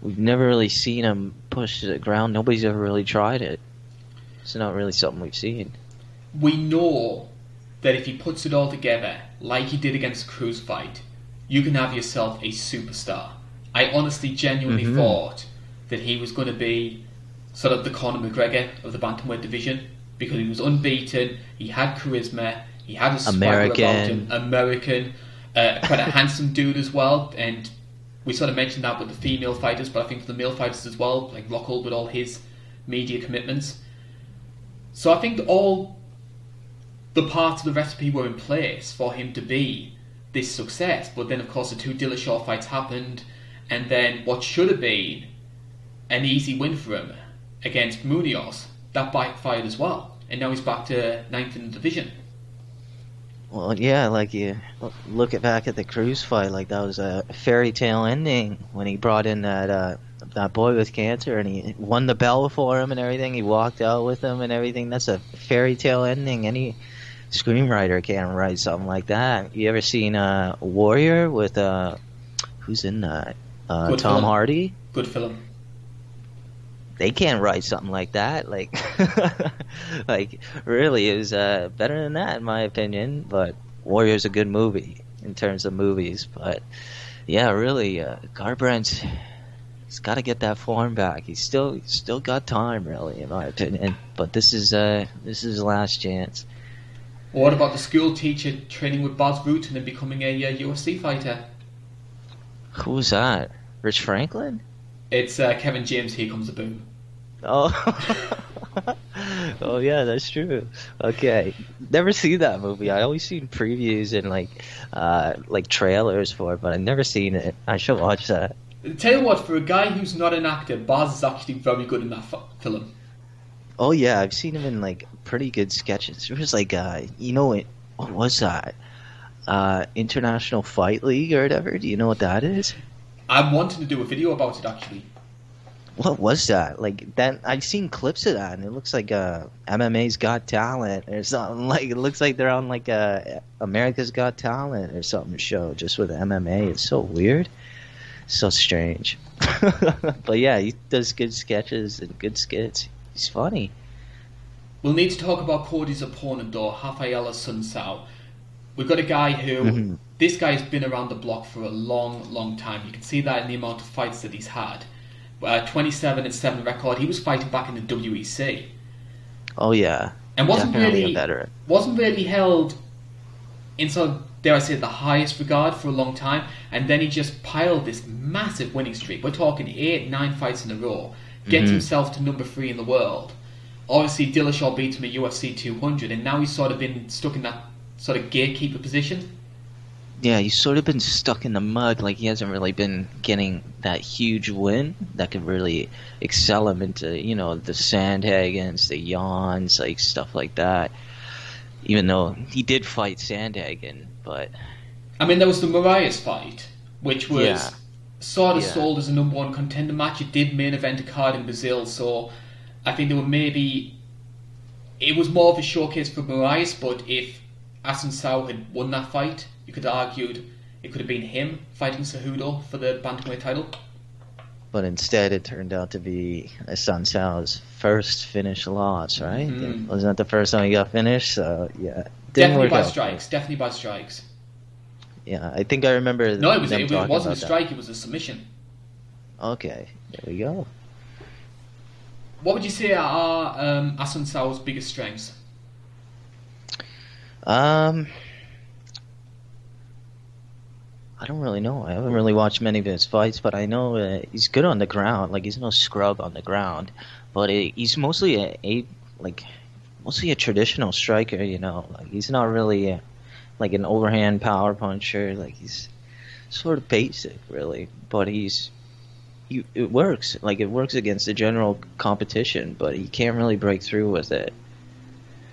Speaker 2: we've never really seen him push to the ground. Nobody's ever really tried it. It's not really something we've seen.
Speaker 1: We know that if he puts it all together, like he did against Cruz fight, you can have yourself a superstar. I honestly, genuinely
Speaker 2: Mhm.
Speaker 1: thought that he was going to be sort of the Conor McGregor of the bantamweight division because he was unbeaten, he had charisma, he had a swagger about him,
Speaker 2: American.
Speaker 1: American, uh, quite a handsome dude as well, and we sort of mentioned that with the female fighters, but I think for the male fighters as well, like Rockhold with all his media commitments. So I think all the parts of the recipe were in place for him to be this success. But then, of course, the two Dillashaw fights happened, and then what should have been an easy win for him against Munhoz, that backfired as well. And now he's back to ninth in the division.
Speaker 2: Well, yeah, like you look at back at the Cruz fight, like that was a fairy tale ending when he brought in that uh, that boy with cancer and he won the bell for him and everything. He walked out with him and everything. That's a fairy tale ending. Any screenwriter can't write something like that. You ever seen uh, Warrior with uh, who's in that? Uh, Tom
Speaker 1: film.
Speaker 2: Hardy.
Speaker 1: Good film.
Speaker 2: They can't write something like that. Like, like really, it was uh, better than that in my opinion. But Warrior's a good movie in terms of movies. But yeah, really, uh, Garbrandt's he's got to get that form back. He's still he's still got time, really, in my opinion. But this is uh this is his last chance.
Speaker 1: What about the school teacher training with Bas Rutten and becoming a uh, UFC fighter?
Speaker 2: Who's that? Rich Franklin?
Speaker 1: It's uh, Kevin James. Here comes the boom.
Speaker 2: Oh. oh yeah, that's true. Okay, never seen that movie. I always seen previews and like, uh, like trailers for it, but I've never seen it. I should watch that.
Speaker 1: Tell you what, for a guy who's not an actor, Bas is actually very good in that film.
Speaker 2: Oh yeah, I've seen him in like pretty good sketches. There was like, uh, you know what? What was that? Uh, International Fight League or whatever. Do you know what that is?
Speaker 1: I'm wanting to do a video about it actually.
Speaker 2: What was that? Like that? I've seen clips of that, and it looks like uh, MMA's Got Talent or something. Like it looks like they're on like uh, America's Got Talent or something show just with MMA. It's so weird, so strange. but yeah, he does good sketches and good skits. He's funny.
Speaker 1: We'll need to talk about Cody's opponent though, Rafael Assunção. We've got a guy who
Speaker 2: Mhm.
Speaker 1: this guy's been around the block for a long, long time. You can see that in the amount of fights that he's had. Uh, 27 and 7 record. He was fighting back in the WEC
Speaker 2: Oh yeah,
Speaker 1: and wasn't
Speaker 2: definitely
Speaker 1: really
Speaker 2: a veteran.
Speaker 1: wasn't really held in sort of dare I say the highest regard for a long time. And then he just piled this massive winning streak. We're talking eight, nine fights in a row. Gets
Speaker 2: Mhm.
Speaker 1: himself to number three in the world. Obviously, Dillashaw beat him at UFC 200, and now he's sort of been stuck in that sort of gatekeeper position.
Speaker 2: Yeah, he's sort of been stuck in the mud. Like he hasn't really been getting that huge win that could really excel him into, you know, the Sandhagens, the Yans, like stuff like that. Even though he did fight Sandhagen, but
Speaker 1: I mean, there was the Moraes fight, which was
Speaker 2: Yeah.
Speaker 1: sort of
Speaker 2: Yeah.
Speaker 1: sold as a number one contender match. It did main event a card in Brazil, so I think there were maybe. It was more of a showcase for Moraes, but if Assunção had won that fight, you could have argued it could have been him fighting Cejudo for the bantamweight title.
Speaker 2: but instead it turned out to be Assunção's first finish loss, right?
Speaker 1: Mhm.
Speaker 2: Wasn't that the first time he got finished? So yeah, didn't
Speaker 1: definitely by
Speaker 2: out.
Speaker 1: strikes. Definitely by strikes.
Speaker 2: Yeah, I think I remember.
Speaker 1: No, it was. It,
Speaker 2: talking
Speaker 1: wasn't a
Speaker 2: about that.
Speaker 1: strike. It was a submission.
Speaker 2: Okay, there we go.
Speaker 1: What would you say are um, Assunção's biggest strengths?
Speaker 2: Um, I don't really know. I haven't really watched many of his fights, but I know uh, he's good on the ground. Like he's no scrub on the ground, but he's mostly a, a like mostly a traditional striker. You know, like he's not really a, like an overhand power puncher. Like he's sort of basic, really. But he's he, it works. Like it works against the general competition, but he can't really break through with it.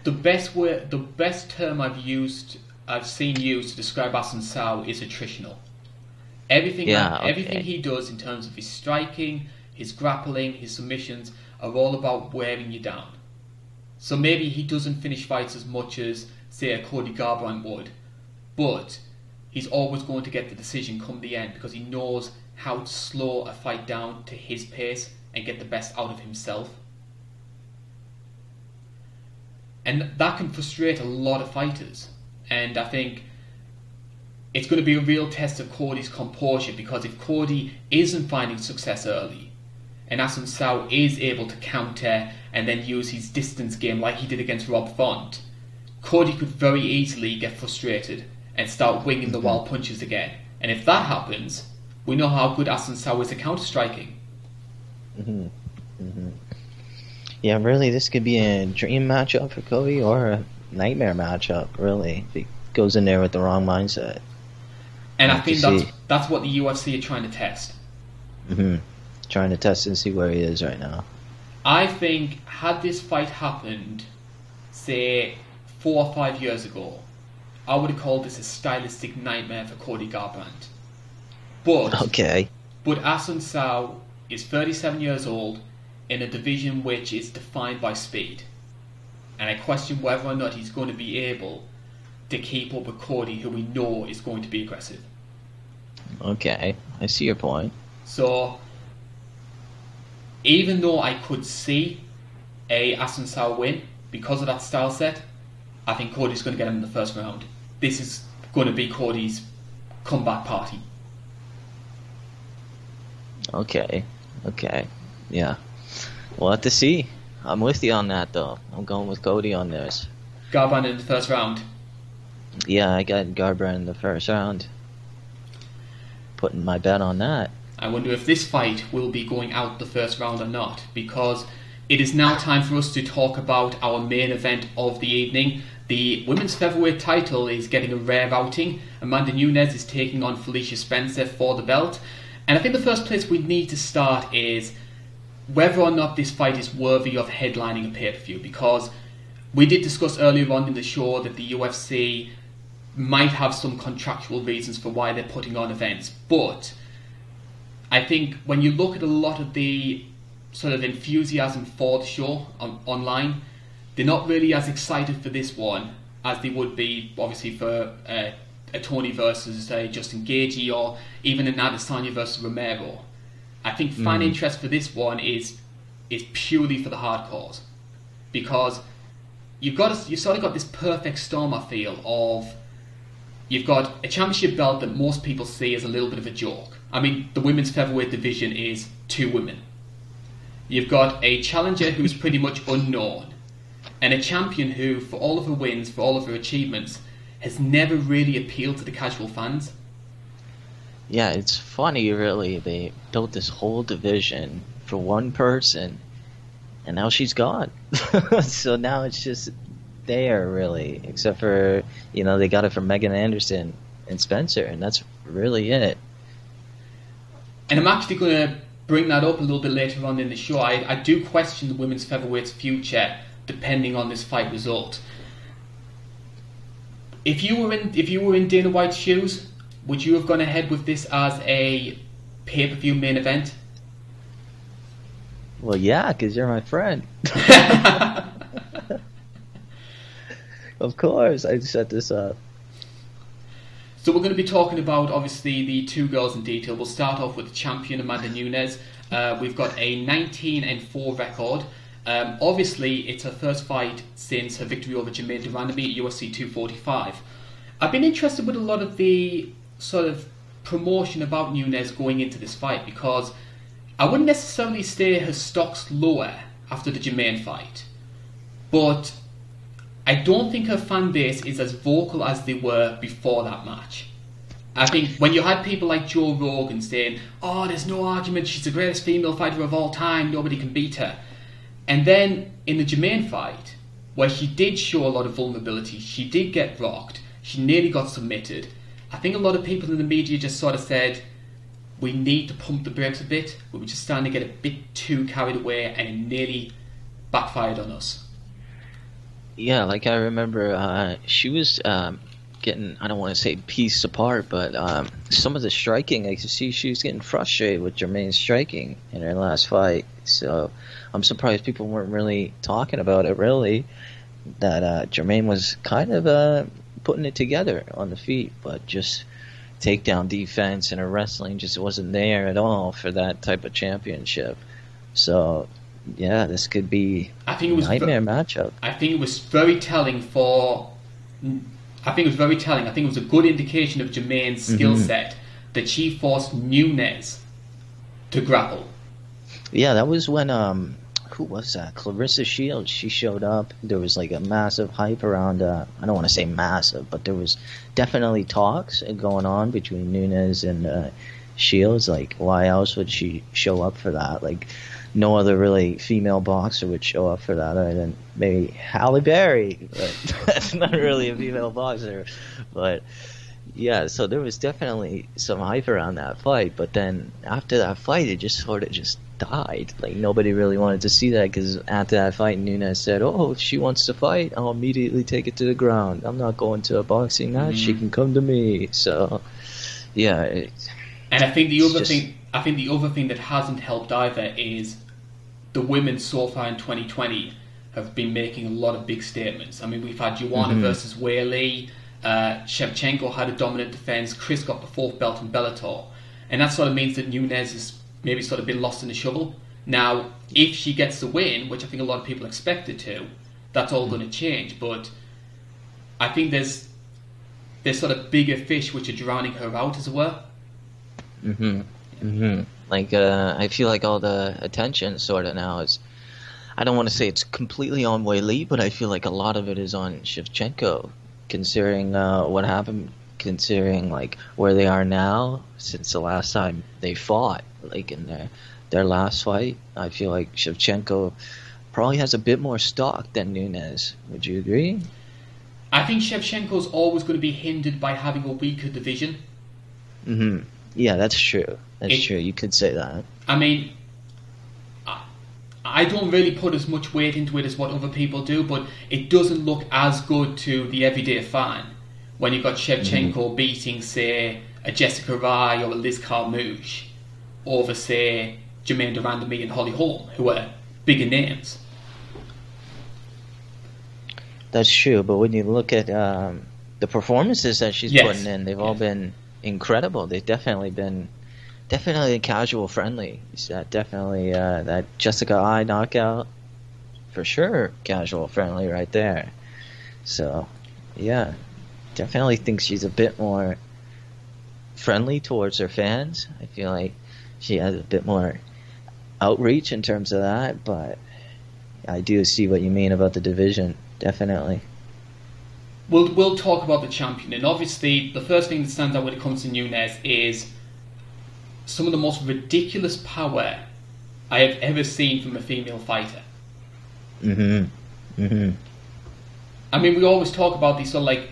Speaker 1: The best way, the best term I've used, I've seen used to describe Assunção is attritional. Everything,
Speaker 2: Yeah, okay.
Speaker 1: everything he does in terms of his striking, his grappling, his submissions are all about wearing you down. So maybe he doesn't finish fights as much as say a Cody Garbrandt would, but he's always going to get the decision come the end because he knows how to slow a fight down to his pace and get the best out of himself. And that can frustrate a lot of fighters. And I think it's going to be a real test of Cody's composure because if Cody isn't finding success early, and Assunção is able to counter and then use his distance game like he did against Rob Font, Cody could very easily get frustrated and start winging the wild punches again. And if that happens, we know how good Assunção is at counter striking.
Speaker 2: hmm hmm Yeah, really, this could be a dream matchup for Cody or a nightmare matchup. Really, if he goes in there with the wrong mindset.
Speaker 1: And I think that's
Speaker 2: see.
Speaker 1: that's what the UFC are trying to test.
Speaker 2: Mm-hmm. Trying to test and see where he is right now.
Speaker 1: I think had this fight happened, say four or five years ago, I would have called this a stylistic nightmare for Cody Garbrandt. But
Speaker 2: Okay.
Speaker 1: but Assunção is 37 years old in a division which is defined by speed, and I question whether or not he's going to be able to keep up with Cody, who we know is going to be aggressive.
Speaker 2: Okay. I see your point.
Speaker 1: So, even though I could see a Assunção win because of that style set, I think Cody's going to get him in the first round. This is going to be Cody's comeback party.
Speaker 2: Okay. Okay. Yeah. We'll have to see. I'm with you on that, though. I'm going with Cody on this.
Speaker 1: Garbrandt in the first round.
Speaker 2: Yeah, I got Garbrandt in the first round. Putting my bet on that.
Speaker 1: I wonder if this fight will be going out the first round or not, because it is now time for us to talk about our main event of the evening. The women's featherweight title is getting a rare outing. Amanda Nunes is taking on Felicia Spencer for the belt. And I think the first place we need to start is whether or not this fight is worthy of headlining a pay per view, because we did discuss earlier on in the show that the UFC might have some contractual reasons for why they're putting on events, but I think when you look at a lot of the sort of enthusiasm for the show on, online, they're not really as excited for this one as they would be, obviously, for uh, a Tony versus uh, Justin Gaethje or even an Adesanya versus Romero. I think fan mm. interest for this one is is purely for the hardcores because you've got you've sort of got this perfect storm I feel of you've got a championship belt that most people see as a little bit of a joke. I mean, the women's featherweight division is two women. You've got a challenger who's pretty much unknown, and a champion who, for all of her wins, for all of her achievements, has never really appealed to the casual fans.
Speaker 2: Yeah, it's funny, really. They built this whole division for one person, and now she's gone. so now it's just there, really, except for, you know, they got it from Megan Anderson and Spencer, and that's really it.
Speaker 1: And I'm actually going to bring that up a little bit later on in the show. I, I do question the women's featherweight's future depending on this fight result. If you were in if you were in Dana White's shoes, would you have gone ahead with this as a pay per view main event?
Speaker 2: Well, yeah, because you're my friend. of course, I set this up.
Speaker 1: So we're going to be talking about obviously the two girls in detail. We'll start off with the champion Amanda Nunes. Uh, we've got a 19 and 4 record. Um, obviously, it's her first fight since her victory over Germaine de at UFC 245. I've been interested with a lot of the sort of promotion about Nunes going into this fight because I wouldn't necessarily say her stock's lower after the Germaine fight, but I don't think her fan base is as vocal as they were before that match. I think when you had people like Joe Rogan saying, "Oh, there's no argument, she's the greatest female fighter of all time, nobody can beat her," and then in the Germaine fight, where she did show a lot of vulnerability, she did get rocked, she nearly got submitted. I think a lot of people in the media just sort of said, "We need to pump the brakes a bit." We were just starting to get a bit too carried away, and it nearly backfired on us.
Speaker 2: Yeah, like I remember, uh, she was um, getting, I don't want to say piece apart, but um, some of the striking, I could see she was getting frustrated with Germaine's striking in her last fight. So I'm surprised people weren't really talking about it, really. That uh, Germaine was kind of uh, putting it together on the feet, but just takedown defense and her wrestling just wasn't there at all for that type of championship. So yeah, this could be I think it was nightmare ve- matchup.
Speaker 1: I think it was very telling for. I think it was very telling. I think it was a good indication of Germaine's skill mm-hmm. set that she forced Nunes to grapple.
Speaker 2: Yeah, that was when um, who was that? Claressa Shields. She showed up. There was like a massive hype around. Uh, I don't want to say massive, but there was definitely talks going on between Nunes and uh, Shields. Like, why else would she show up for that? Like, no other really female boxer would show up for that other than maybe Halle Berry. But that's not really a female boxer. But yeah, so there was definitely some hype around that fight. But then after that fight, it just sort of just died. Like nobody really wanted to see that because after that fight, Nunes said, "Oh, if she wants to fight, I'll immediately take it to the ground. I'm not going to a boxing match. Mm-hmm. She can come to me." So yeah. It,
Speaker 1: and I think the other just, thing, I think the other thing that hasn't helped either is the women so far in 2020 have been making a lot of big statements. I mean, we've had Joanna mm-hmm. versus Weili, uh, Shevchenko had a dominant defense, Cris got the fourth belt in Bellator, and that sort of means that Nunes has maybe sort of been lost in the shovel. Now, if she gets the win, which I think a lot of people expected to, that's all mm-hmm. going to change. But I think there's there's sort of bigger fish which are drowning her out, as it were.
Speaker 2: Mm-hmm. Mm-hmm. Like uh, I feel like all the attention sort of now is. I don't want to say it's completely on Weili, but I feel like a lot of it is on Shevchenko, considering uh, what happened, considering like where they are now since the last time they fought, like in their their last fight. I feel like Shevchenko probably has a bit more stock than Nunes. Would you agree?
Speaker 1: I think Shevchenko's always going to be hindered by having a weaker division.
Speaker 2: Mm-hmm. Yeah, that's true. That's it, true. You could say that.
Speaker 1: I mean, I, I don't really put as much weight into it as what other people do, but it doesn't look as good to the everyday fan when you've got Shevchenko mm-hmm. beating, say, a Jessica Eye or a Liz Carmouche over, say, Germaine de Randamie and Holly Holm, who are bigger names.
Speaker 2: That's true, but when you look at um, the performances that she's yes. putting in, they've yes. all been incredible. They've definitely been definitely casual friendly. Definitely uh, that Jessica Eye knockout for sure casual friendly right there. So yeah, definitely think she's a bit more friendly towards her fans. I feel like she has a bit more outreach in terms of that, but I do see what you mean about the division. Definitely.
Speaker 1: We'll we'll talk about the champion, and obviously the first thing that stands out when it comes to Nunes is some of the most ridiculous power I have ever seen from a female fighter.
Speaker 2: Mm-hmm. Mm-hmm.
Speaker 1: I mean, we always talk about these sort of like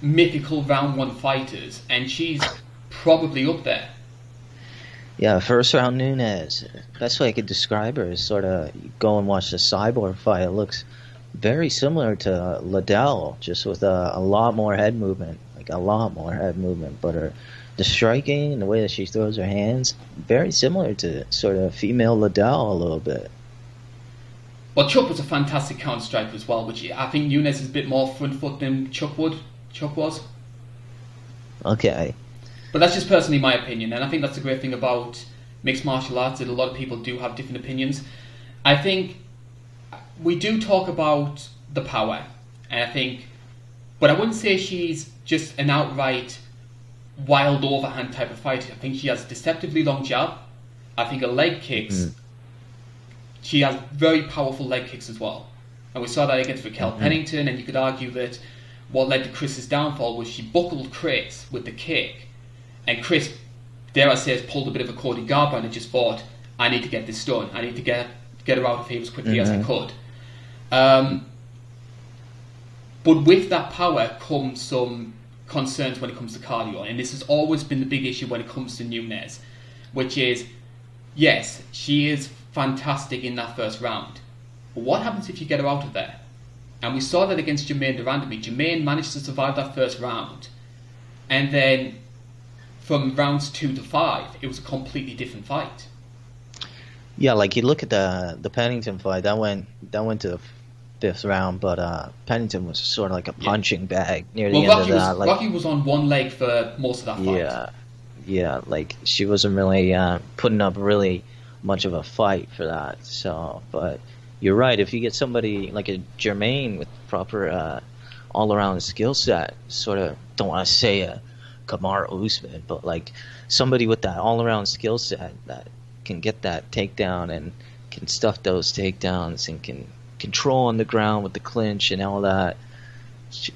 Speaker 1: mythical round one fighters, and she's probably up there.
Speaker 2: Yeah, first round Nunes. Best way I could describe her is sort of go and watch the Cyborg fight. It looks very similar to uh, Liddell, just with a, a lot more head movement, like a lot more head movement. But her the striking and the way that she throws her hands, very similar to sort of female Liddell a little bit.
Speaker 1: Well, Chuck was a fantastic counter striker as well, which I think Nunes is a bit more front foot than Chuck would. Chuck was.
Speaker 2: Okay.
Speaker 1: But that's just personally my opinion, and I think that's the great thing about mixed martial arts that a lot of people do have different opinions. I think we do talk about the power, and I think, but I wouldn't say she's just an outright wild overhand type of fighter. I think she has a deceptively long jab. I think her leg kicks. Mm. She has very powerful leg kicks as well, and we saw that against Raquel mm-hmm. Pennington. And you could argue that what led to Cris's downfall was she buckled Cris with the kick, and Cris, dare I say, has pulled a bit of a Cody Garbrandt and just thought, I need to get this done. I need to get get her out of here as quickly mm-hmm. as I mm-hmm. could. Um, but with that power comes some concerns when it comes to cardio, and this has always been the big issue when it comes to Nunes, which is yes, she is fantastic in that first round, but what happens if you get her out of there? And we saw that against Germaine de Randamie. Germaine managed to survive that first round, and then from rounds two to five, it was a completely different fight.
Speaker 2: Yeah, like you look at the the Pennington fight, that went that went to the fifth round, but uh, Pennington was sort of like a punching yeah. bag near the well, end
Speaker 1: Rocky
Speaker 2: of that.
Speaker 1: Was,
Speaker 2: like,
Speaker 1: Rocky was on one leg for most of that fight.
Speaker 2: Yeah, yeah, like she wasn't really uh, putting up really much of a fight for that. So, but you're right. If you get somebody like a Germaine with proper uh, all-around skill set, sort of don't want to say a Kamaru Usman, but like somebody with that all-around skill set that can get that takedown and can stuff those takedowns and can control on the ground with the clinch and all that,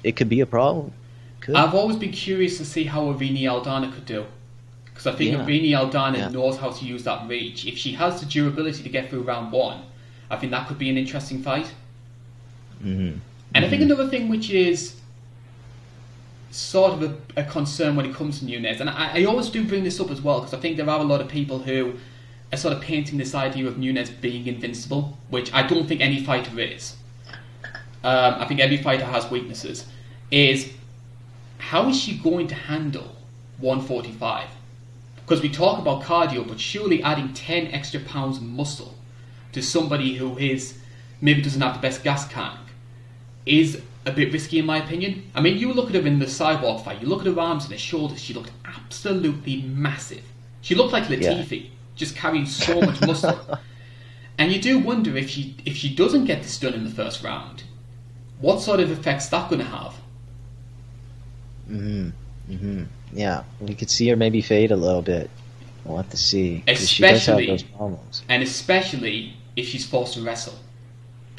Speaker 2: it could be a problem. Could.
Speaker 1: I've always been curious to see how Irene Aldana could do. Because I think yeah. Irene Aldana yeah. knows how to use that reach. If she has the durability to get through round one, I think that could be an interesting fight.
Speaker 2: Mm-hmm. And
Speaker 1: mm-hmm. I think mm-hmm. another thing which is sort of a, a, concern when it comes to Nunes, and I, I always do bring this up as well because I think there are a lot of people who are sort of painting this idea of Nunes being invincible, which I don't think any fighter is. Um, I think every fighter has weaknesses. Is how is she going to handle 145? Because we talk about cardio, but surely adding 10 extra pounds of muscle to somebody who is maybe doesn't have the best gas tank is a bit risky in my opinion. I mean, you look at her in the cyborg fight, you look at her arms and her shoulders, she looked absolutely massive. She looked like Latifi. Yeah just carrying so much muscle. and you do wonder if she if she doesn't get this done in the first round, what sort of effects that going to have?
Speaker 2: Hmm. Hmm. Yeah, we could see her maybe fade a little bit. We'll have to see. 'cause she does have
Speaker 1: Especially-
Speaker 2: those problems.
Speaker 1: and especially if she's forced to wrestle.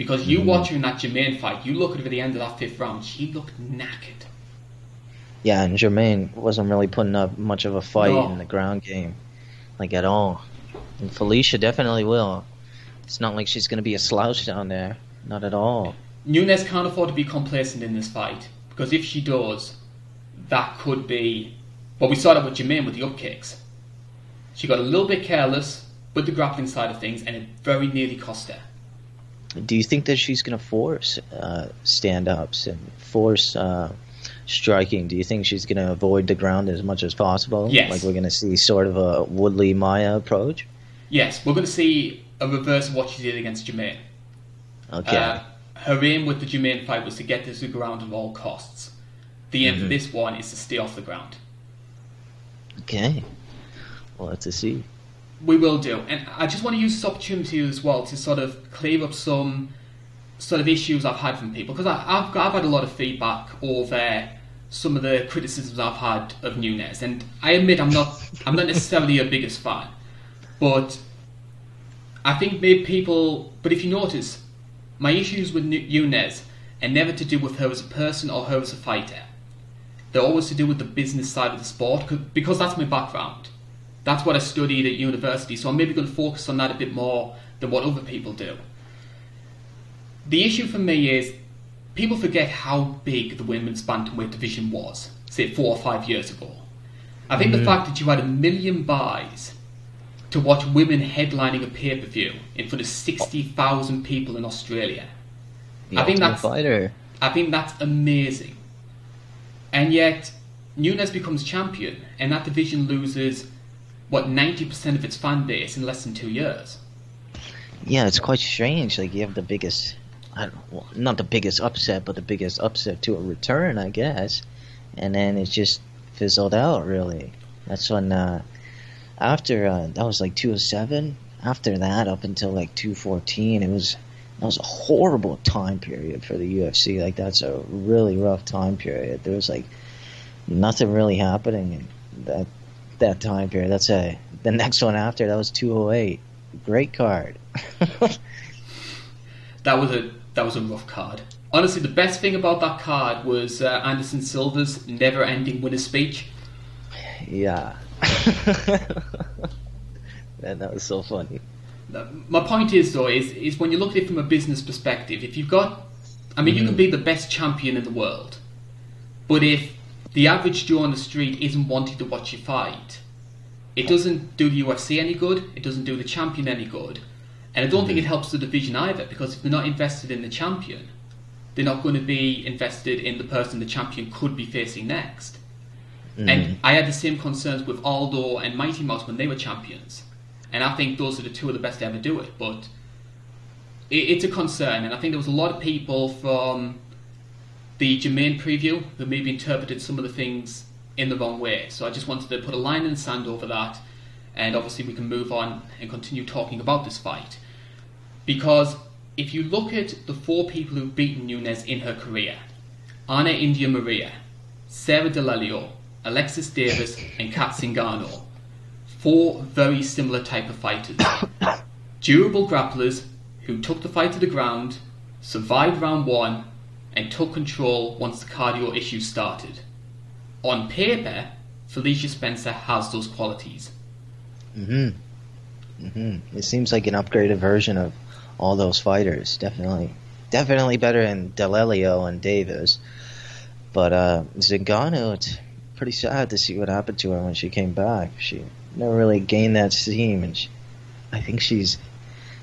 Speaker 1: Because you
Speaker 2: Mhm.
Speaker 1: watch her in that Germaine fight, you look at her at the end of that fifth round, she looked knackered.
Speaker 2: Yeah, and Germaine wasn't really putting up much of a fight
Speaker 1: No.
Speaker 2: in the ground game, like at all. And Felicia definitely will. It's not like she's going to be a slouch down there. Not at all.
Speaker 1: Nunes can't afford to be complacent in this fight because if she does, that could be. Well, we saw that with Germaine with the up kicks. She got a little bit careless with the grappling side of things, and it very nearly cost her.
Speaker 2: Do you think that she's going to force uh, stand ups and force uh, striking? Do you think she's going to avoid the ground as much as possible?
Speaker 1: Yes.
Speaker 2: Like we're going to see sort of a Woodley Maia approach?
Speaker 1: Yes, we're going to see a reverse of what she did against Germaine.
Speaker 2: Okay.
Speaker 1: Uh, her aim with the Germaine fight was to get to the ground at all costs. The aim for
Speaker 2: Mhm.
Speaker 1: this one is to stay off the ground.
Speaker 2: okay. We'll have to see.
Speaker 1: We will do, and I just want to use this opportunity as well to sort of clear up some sort of issues I've had from people because I've I've had a lot of feedback over some of the criticisms I've had of Nunes, and I admit I'm not I'm not necessarily a biggest fan, but I think maybe people. But if you notice, my issues with Nu- Nunes are never to do with her as a person or her as a fighter. They're always to do with the business side of the sport because that's my background. That's what I studied at university, so I'm maybe going to focus on that a bit more than what other people do. The issue for me is people forget how big the women's bantamweight division was, say four or five years ago. I think the mm-hmm. fact that you had a million buys to watch women headlining a pay per view in front of 60,000 people in Australia,
Speaker 2: The
Speaker 1: I think that's-
Speaker 2: fighter.
Speaker 1: I think that's amazing. And yet, Nunes becomes champion, and that division loses, what, 90% of its fan base in less than two years.
Speaker 2: Yeah, it's quite strange. Like you have the biggest, I don't, well, not the biggest upset, but the biggest upset to a return, I guess. And then it just fizzled out. Really, that's when uh, after uh, that was like 207. After that, up until like 214, it was that was a horrible time period for the UFC. Like that's a really rough time period. There was like nothing really happening in that that time period. That's a the next one after that was 208. Great card.
Speaker 1: That was a that was a rough card. Honestly, the best thing about that card was uh, Anderson Silva's never-ending winner speech.
Speaker 2: yeah. Man, that was so funny.
Speaker 1: My point is, though, is is when you look at it from a business perspective, if you've got, I mean, you can be the best champion in the world, but if the average Joe on the street isn't wanting to watch you fight, it doesn't do the UFC any good. It doesn't do the champion any good, and I don't think it helps the division either because if they're not invested in the champion, they're not going to be invested in the person the champion could be facing next. And mm. I had the same concerns with Aldo and Mighty Mouse when they were champions. And I think those are the two of the best to ever do it. But it's a concern. And I think there was a lot of people from the Germaine preview who maybe interpreted some of the things in the wrong way. So I just wanted to put a line in the sand over that. And obviously, we can move on and continue talking about this fight. Because if you look at the four people who've beaten Nunes in her career Anna India Maria, Sarah D'Alelio, Alexis Davis, and Cat Zingano. Four very similar type of fighters. Durable grapplers who took the fight to the ground, survived round one, and took control once the cardio issues started. On paper, Felicia Spencer has those qualities.
Speaker 2: Mhm. Mhm. It seems like an upgraded version of all those fighters. Definitely, definitely better than D'Alelio and Davis. But uh, Zingano, it's pretty sad to see what happened to her when she came back. She never really gained that steam, and she, I think she's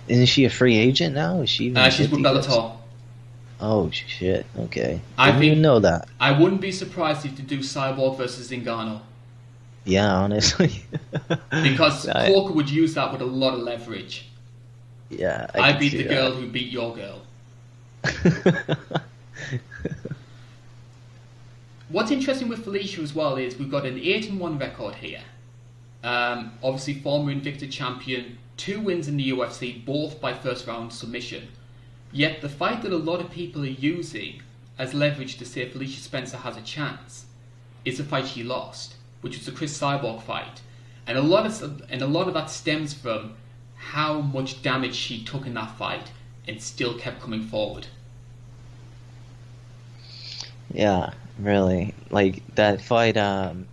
Speaker 2: isn't she a free agent now? Is she?
Speaker 1: Uh, she's with
Speaker 2: 50 yet?
Speaker 1: Bellator.
Speaker 2: Oh shit! Okay,
Speaker 1: I
Speaker 2: didn't even know that.
Speaker 1: I wouldn't be surprised if they do Cyborg versus Zingano
Speaker 2: Yeah, honestly.
Speaker 1: because
Speaker 2: I-
Speaker 1: Coker would use that with a lot of leverage.
Speaker 2: yeah,
Speaker 1: I,
Speaker 2: can
Speaker 1: beat the
Speaker 2: that.
Speaker 1: girl who beat your girl. What's interesting with Felicia as well is we've got an 8 and 1 record here. Um, obviously, former Invicta champion, two wins in the UFC, both by first round submission. Yet, the fight that a lot of people are using as leverage to say Felicia Spencer has a chance is the fight she lost, which was the Cris Cyborg fight. and a lot of and a lot of that stems from how much damage she took in that fight and still kept coming forward.
Speaker 2: Yeah, really. Like that fight, um,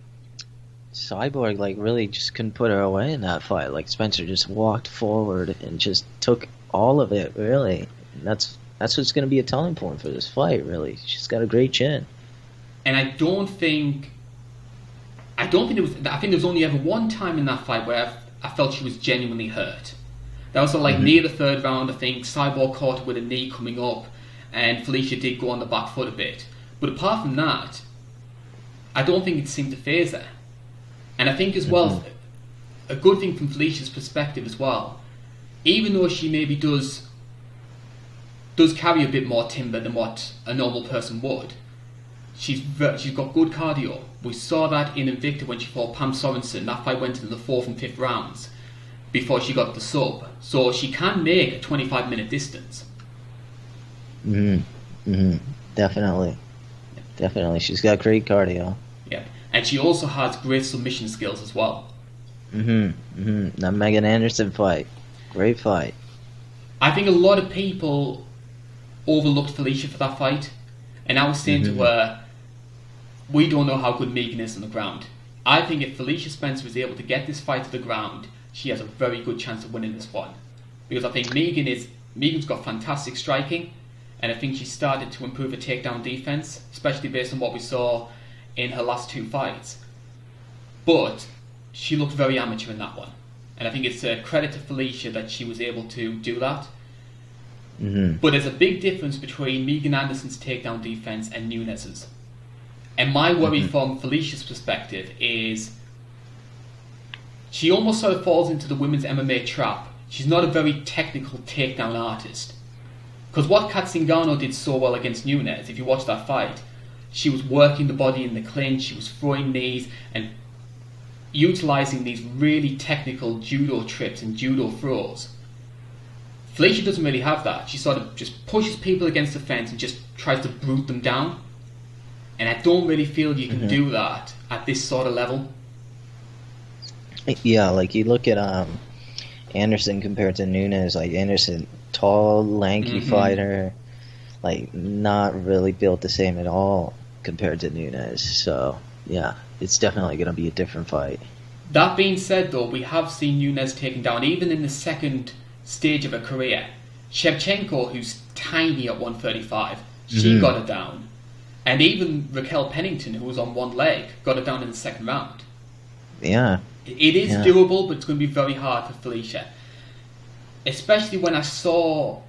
Speaker 2: Cyborg like really just couldn't put her away in that fight. Like Spencer just walked forward and just took all of it. Really, that's that's what's going to be a telling point for this fight. Really, she's got a great chin.
Speaker 1: And I don't think, I don't think there was. I think there was only ever one time in that fight where I, I felt she was genuinely hurt. That was like mm-hmm. near the third round. I think Cyborg caught her with a knee coming up, and Felicia did go on the back foot a bit. But apart from that, I don't think it seemed to phase her. And I think as well, mm-hmm. a good thing from Felicia's perspective as well, even though she maybe does does carry a bit more timber than what a normal person would, she's she's got good cardio. We saw that in Invicta when she fought Pam Sorenson. That fight went into the fourth and fifth rounds before she got the sub. So she can make a 25 minute distance.
Speaker 2: Mm hmm. Mm hmm. Definitely. Definitely. She's got great cardio.
Speaker 1: Yeah. And she also has great submission skills as well.
Speaker 2: Mm-hmm. Mm-hmm. That Megan Anderson fight. Great fight.
Speaker 1: I think a lot of people overlooked Felicia for that fight. And I was saying mm-hmm. to her, we don't know how good Megan is on the ground. I think if Felicia Spencer is able to get this fight to the ground, she has a very good chance of winning this one. Because I think Megan is Megan's got fantastic striking, and I think she started to improve her takedown defense, especially based on what we saw in her last two fights. But she looked very amateur in that one. And I think it's a credit to Felicia that she was able to do that. Mm-hmm. But there's a big difference between Megan Anderson's takedown defense and Nunes's. And my worry mm-hmm. from Felicia's perspective is she almost sort of falls into the women's MMA trap. She's not a very technical takedown artist. Because what Cat Zingano did so well against Nunes, if you watch that fight, she was working the body in the clinch, she was throwing knees and utilizing these really technical judo trips and judo throws. Felicia doesn't really have that. She sort of just pushes people against the fence and just tries to brute them down. And I don't really feel you can mm-hmm. do that at this sort of level.
Speaker 2: Yeah, like you look at um, Anderson compared to Nunes. Like Anderson, tall, lanky mm-hmm. fighter, like not really built the same at all compared to Nunes. So yeah, it's definitely going to be a different fight.
Speaker 1: That being said, though, we have seen Nunes taken down even in the second stage of her career. Shevchenko, who's tiny at 135, she mm-hmm. got it down. And even Raquel Pennington, who was on one leg, got it down in the second round.
Speaker 2: Yeah.
Speaker 1: It is yeah. doable, but it's going to be very hard for Felicia. Especially when I saw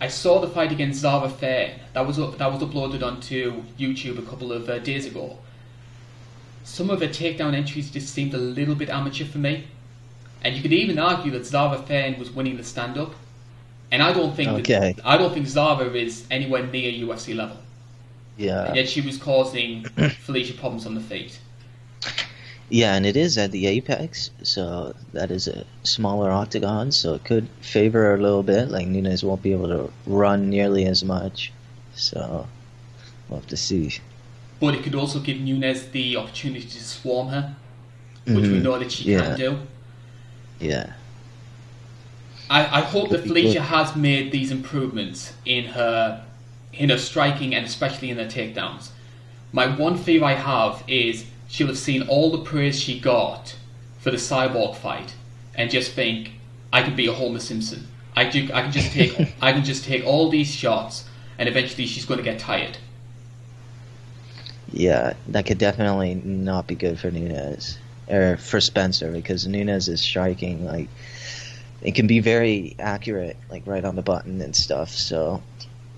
Speaker 1: I saw the fight against Zarah Fairn. That was that was uploaded onto YouTube a couple of uh, days ago. Some of the takedown entries just seemed a little bit amateur for me, and you could even argue that Zarah Fairn was winning the stand up. And I don't think okay. that, I don't think Zara is anywhere near UFC level.
Speaker 2: Yeah.
Speaker 1: And yet she was causing Felicia problems on the feet.
Speaker 2: Yeah, and it is at the apex, so that is a smaller octagon, so it could favor her a little bit. Like Nunes won't be able to run nearly as much, so we'll have to see.
Speaker 1: But it could also give Nunes the opportunity to swarm her, which mm-hmm. we know that she
Speaker 2: yeah.
Speaker 1: can do.
Speaker 2: Yeah.
Speaker 1: I, I hope that Felicia good. has made these improvements in her in her striking and especially in her takedowns. My one fear I have is she'll have seen all the praise she got for the cyborg fight and just think, I could be a Homer Simpson. I, do, I can just take I can just take all these shots and eventually she's going to get tired.
Speaker 2: Yeah, that could definitely not be good for Nunes or for Spencer because Nunes is striking like it can be very accurate, like right on the button and stuff. So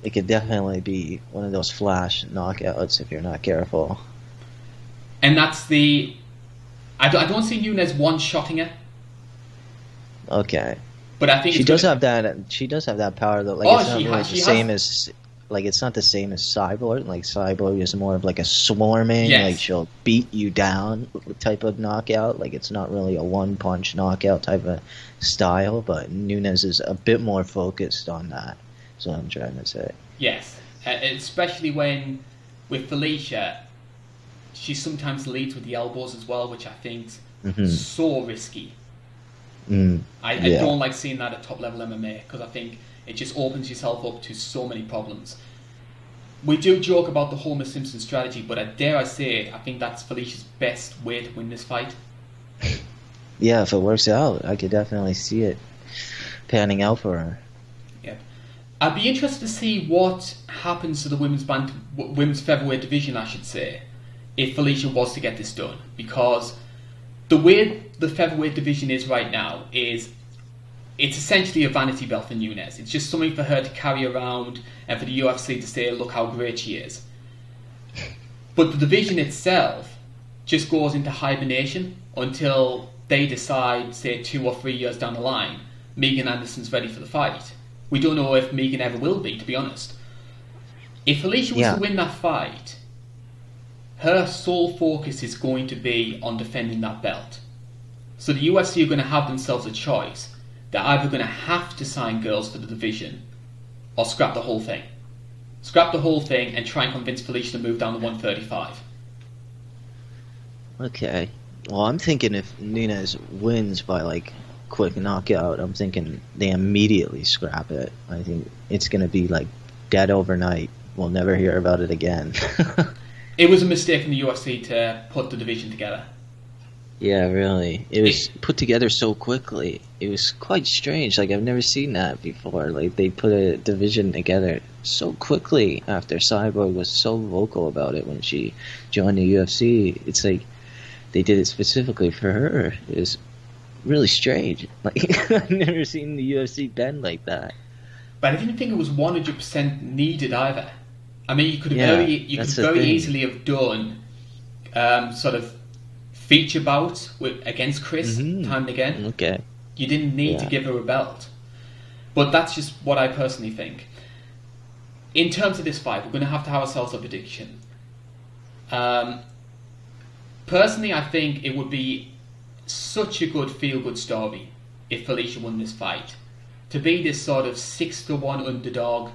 Speaker 2: it could definitely be one of those flash knockouts if you're not careful
Speaker 1: and that's the. I don't, I don't see Nunes one shotting it.
Speaker 2: Okay.
Speaker 1: But I think
Speaker 2: she does have that. She does have that power though. Like oh, it's not really the same has... as like it's not the same as Cyborg. Like Cyborg is more of like a swarming, yes. like she'll beat you down type of knockout. Like it's not really a one punch knockout type of style. But Nunes is a bit more focused on that. What I'm trying to say.
Speaker 1: Yes, uh, especially when with Felicia, she sometimes leads with the elbows as well, which I think
Speaker 2: Mhm.
Speaker 1: so risky.
Speaker 2: Mm.
Speaker 1: I, I don't like seeing that at top level MMA because I think it just opens yourself up to so many problems. We do joke about the Homer Simpson strategy, but I dare I say, I think that's Felicia's best way to win this fight.
Speaker 2: Yeah, if it works out, I could definitely see it panning out for her.
Speaker 1: I'd be interested to see what happens to the women's band, women's featherweight division, I should say, if Felicia was to get this done, because the way the featherweight division is right now is it's essentially a vanity belt for Nunes. It's just something for her to carry around and for the UFC to say, look how great she is. But the division itself just goes into hibernation until they decide, say, two or three years down the line, Megan Anderson's ready for the fight. We don't know if Megan ever will be, to be honest. If Felicia was
Speaker 2: Yeah.
Speaker 1: to win that fight, her sole focus is going to be on defending that belt. So the UFC are going to have themselves a choice. They're either going to have to sign girls for the division or scrap the whole thing. Scrap the whole thing and try and convince Felicia to move down to 135.
Speaker 2: Okay. Well, I'm thinking if Nunes wins by like quick knockout, I'm thinking they immediately scrap it. I think it's gonna be like dead overnight. We'll never hear about it again.
Speaker 1: It was a mistake in the UFC to put the division together.
Speaker 2: yeah, really. It was put together so quickly. It was quite strange. Like I've never seen that before. Like they put a division together so quickly after Cyborg was so vocal about it when she joined the UFC. It's like they did it specifically for her. It was really strange. Like I've never seen the UFC bend like that.
Speaker 1: But I didn't think it was 100% needed either. I mean, you could
Speaker 2: Yeah,
Speaker 1: very, you could very
Speaker 2: thing.
Speaker 1: easily have done um, sort of feature bouts with, against Cris
Speaker 2: Mhm.
Speaker 1: time and again.
Speaker 2: Okay.
Speaker 1: You didn't need to give her a belt. But that's just what I personally think. In terms of this fight, we're going to have to have ourselves a prediction. Um, personally, I think it would be such a good feel good story if Felicia won this fight. To be this sort of 6 to 1 underdog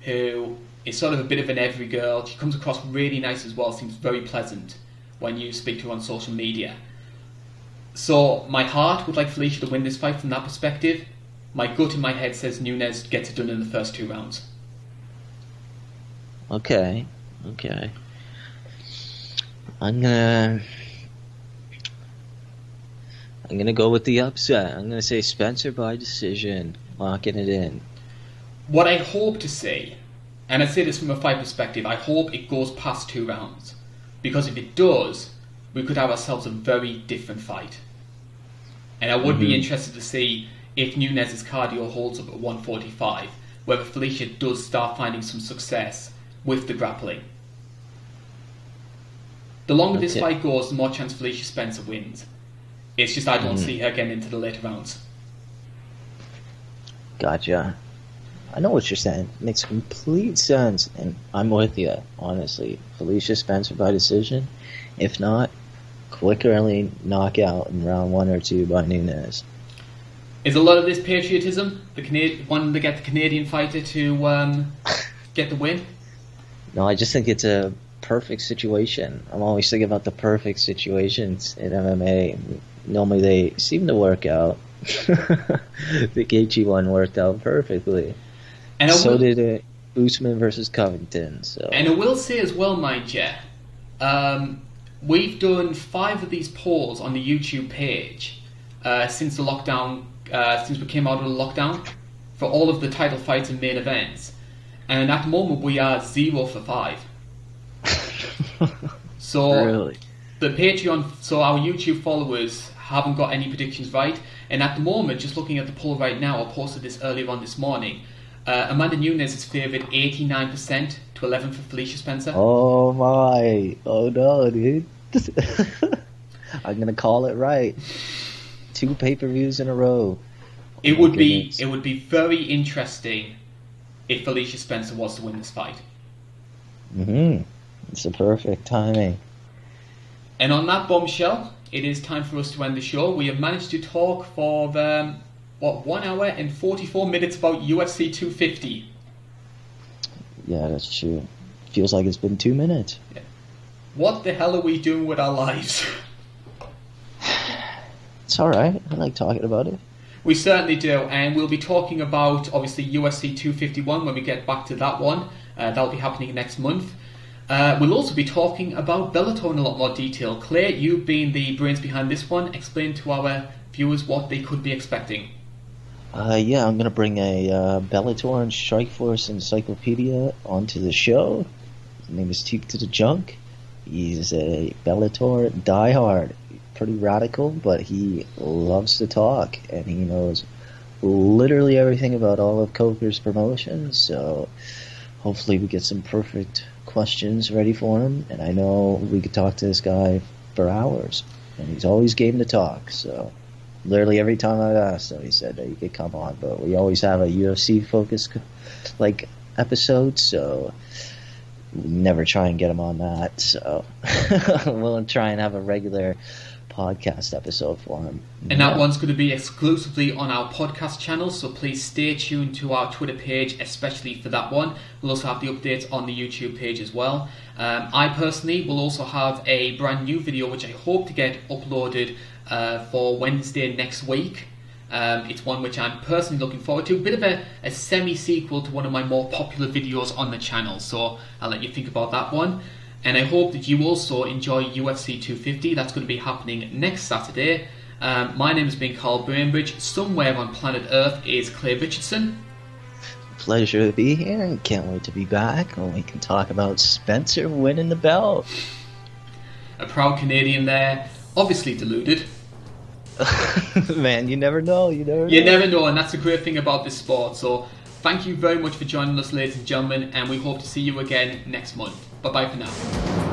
Speaker 1: who is sort of a bit of an every girl. She comes across really nice as well, seems very pleasant when you speak to her on social media. So my heart would like Felicia to win this fight from that perspective. My gut in my head says Nunes gets it done in the first two rounds.
Speaker 2: Okay. Okay. I'm gonna. I'm gonna go with the upset. I'm gonna say Spencer by decision, locking it in.
Speaker 1: What I hope to see, and I say this from a fight perspective, I hope it goes past two rounds. Because if it does, we could have ourselves a very different fight. And I would be
Speaker 2: Mhm.
Speaker 1: interested to see if Nunes's cardio holds up at 145, whether Felicia does start finding some success with the grappling. The longer this fight goes, the more chance Felicia Spencer wins. It's just I don't
Speaker 2: Mhm.
Speaker 1: see her getting into the later rounds.
Speaker 2: Gotcha. I know what you're saying. It Makes complete sense, and I'm with you. Honestly, Felicia Spencer by decision. If not, quick early knockout in round one or two by Nunes.
Speaker 1: Is a lot of this patriotism? The Canad- wanting to get the Canadian fighter to um, get the win?
Speaker 2: No, I just think it's a perfect situation. I'm always thinking about the perfect situations in MMA. Normally they seem to work out. the Gaethje one worked out perfectly.
Speaker 1: And
Speaker 2: so
Speaker 1: will,
Speaker 2: did it Usman versus Covington. So
Speaker 1: and I will say as well, mind you, um, we've done five of these polls on the YouTube page uh, since the lockdown, uh, since we came out of the lockdown, for all of the title fights and main events. And at the moment, we are zero for five. So
Speaker 2: really,
Speaker 1: the Patreon, so our YouTube followers haven't got any predictions right. And at the moment, just looking at the poll right now, I posted this earlier on this morning. Uh, Amanda Nunes is favoured 89% to 11 for Felicia Spencer.
Speaker 2: oh my, oh no, dude. I'm gonna call it right. Two pay per views in a row.
Speaker 1: it
Speaker 2: my
Speaker 1: would be it would be very interesting if Felicia Spencer was to win this fight.
Speaker 2: hmm It's a perfect timing.
Speaker 1: And on that bombshell, it is time for us to end the show. We have managed to talk for um, what one hour and 44 minutes about UFC 250.
Speaker 2: Yeah, that's true. Feels like it's been two minutes.
Speaker 1: What the hell are we doing with our lives?
Speaker 2: It's all right. I like talking about it.
Speaker 1: We certainly do, and we'll be talking about obviously UFC 251 when we get back to that one. Uh, that'll be happening next month. Uh, we'll also be talking about Bellator in a lot more detail. Claire, you've been the brains behind this one. Explain to our viewers what they could be expecting.
Speaker 2: Uh, yeah, I'm gonna bring a uh, Bellator and Strikeforce encyclopedia onto the show. His name is Teeth to the Junk. He's a Bellator diehard. Pretty radical, but he loves to talk, and he knows literally everything about all of Coker's promotions. So hopefully, we get some perfect questions ready for him. And I know we could talk to this guy for hours, and he's always game to talk. So literally every time I've asked him, he said that he could come on. But we always have a UFC focused like episode, so we never try and get him on that. So we'll try and have a regular podcast episode for him.
Speaker 1: And that one's going to be exclusively on our podcast channel, so please stay tuned to our Twitter page, especially for that one. We'll also have the updates on the YouTube page as well. Um, I personally will also have a brand new video which I hope to get uploaded uh, for Wednesday next week. Um, it's one which I'm personally looking forward to. A bit of a, a semi sequel to one of my more popular videos on the channel, so I'll let you think about that one. And I hope that you also enjoy UFC 250. That's going to be happening next Saturday. Um, my name has been Carl Bainbridge. Somewhere on planet Earth is Clay Richardson.
Speaker 2: Pleasure to be here and can't wait to be back when we can talk about Spencer winning the belt.
Speaker 1: A proud Canadian there, obviously deluded.
Speaker 2: Man, you never know. You never.
Speaker 1: You
Speaker 2: know.
Speaker 1: never know, and that's the great thing about this sport. So, thank you very much for joining us, ladies and gentlemen, and we hope to see you again next month. Bye bye for now.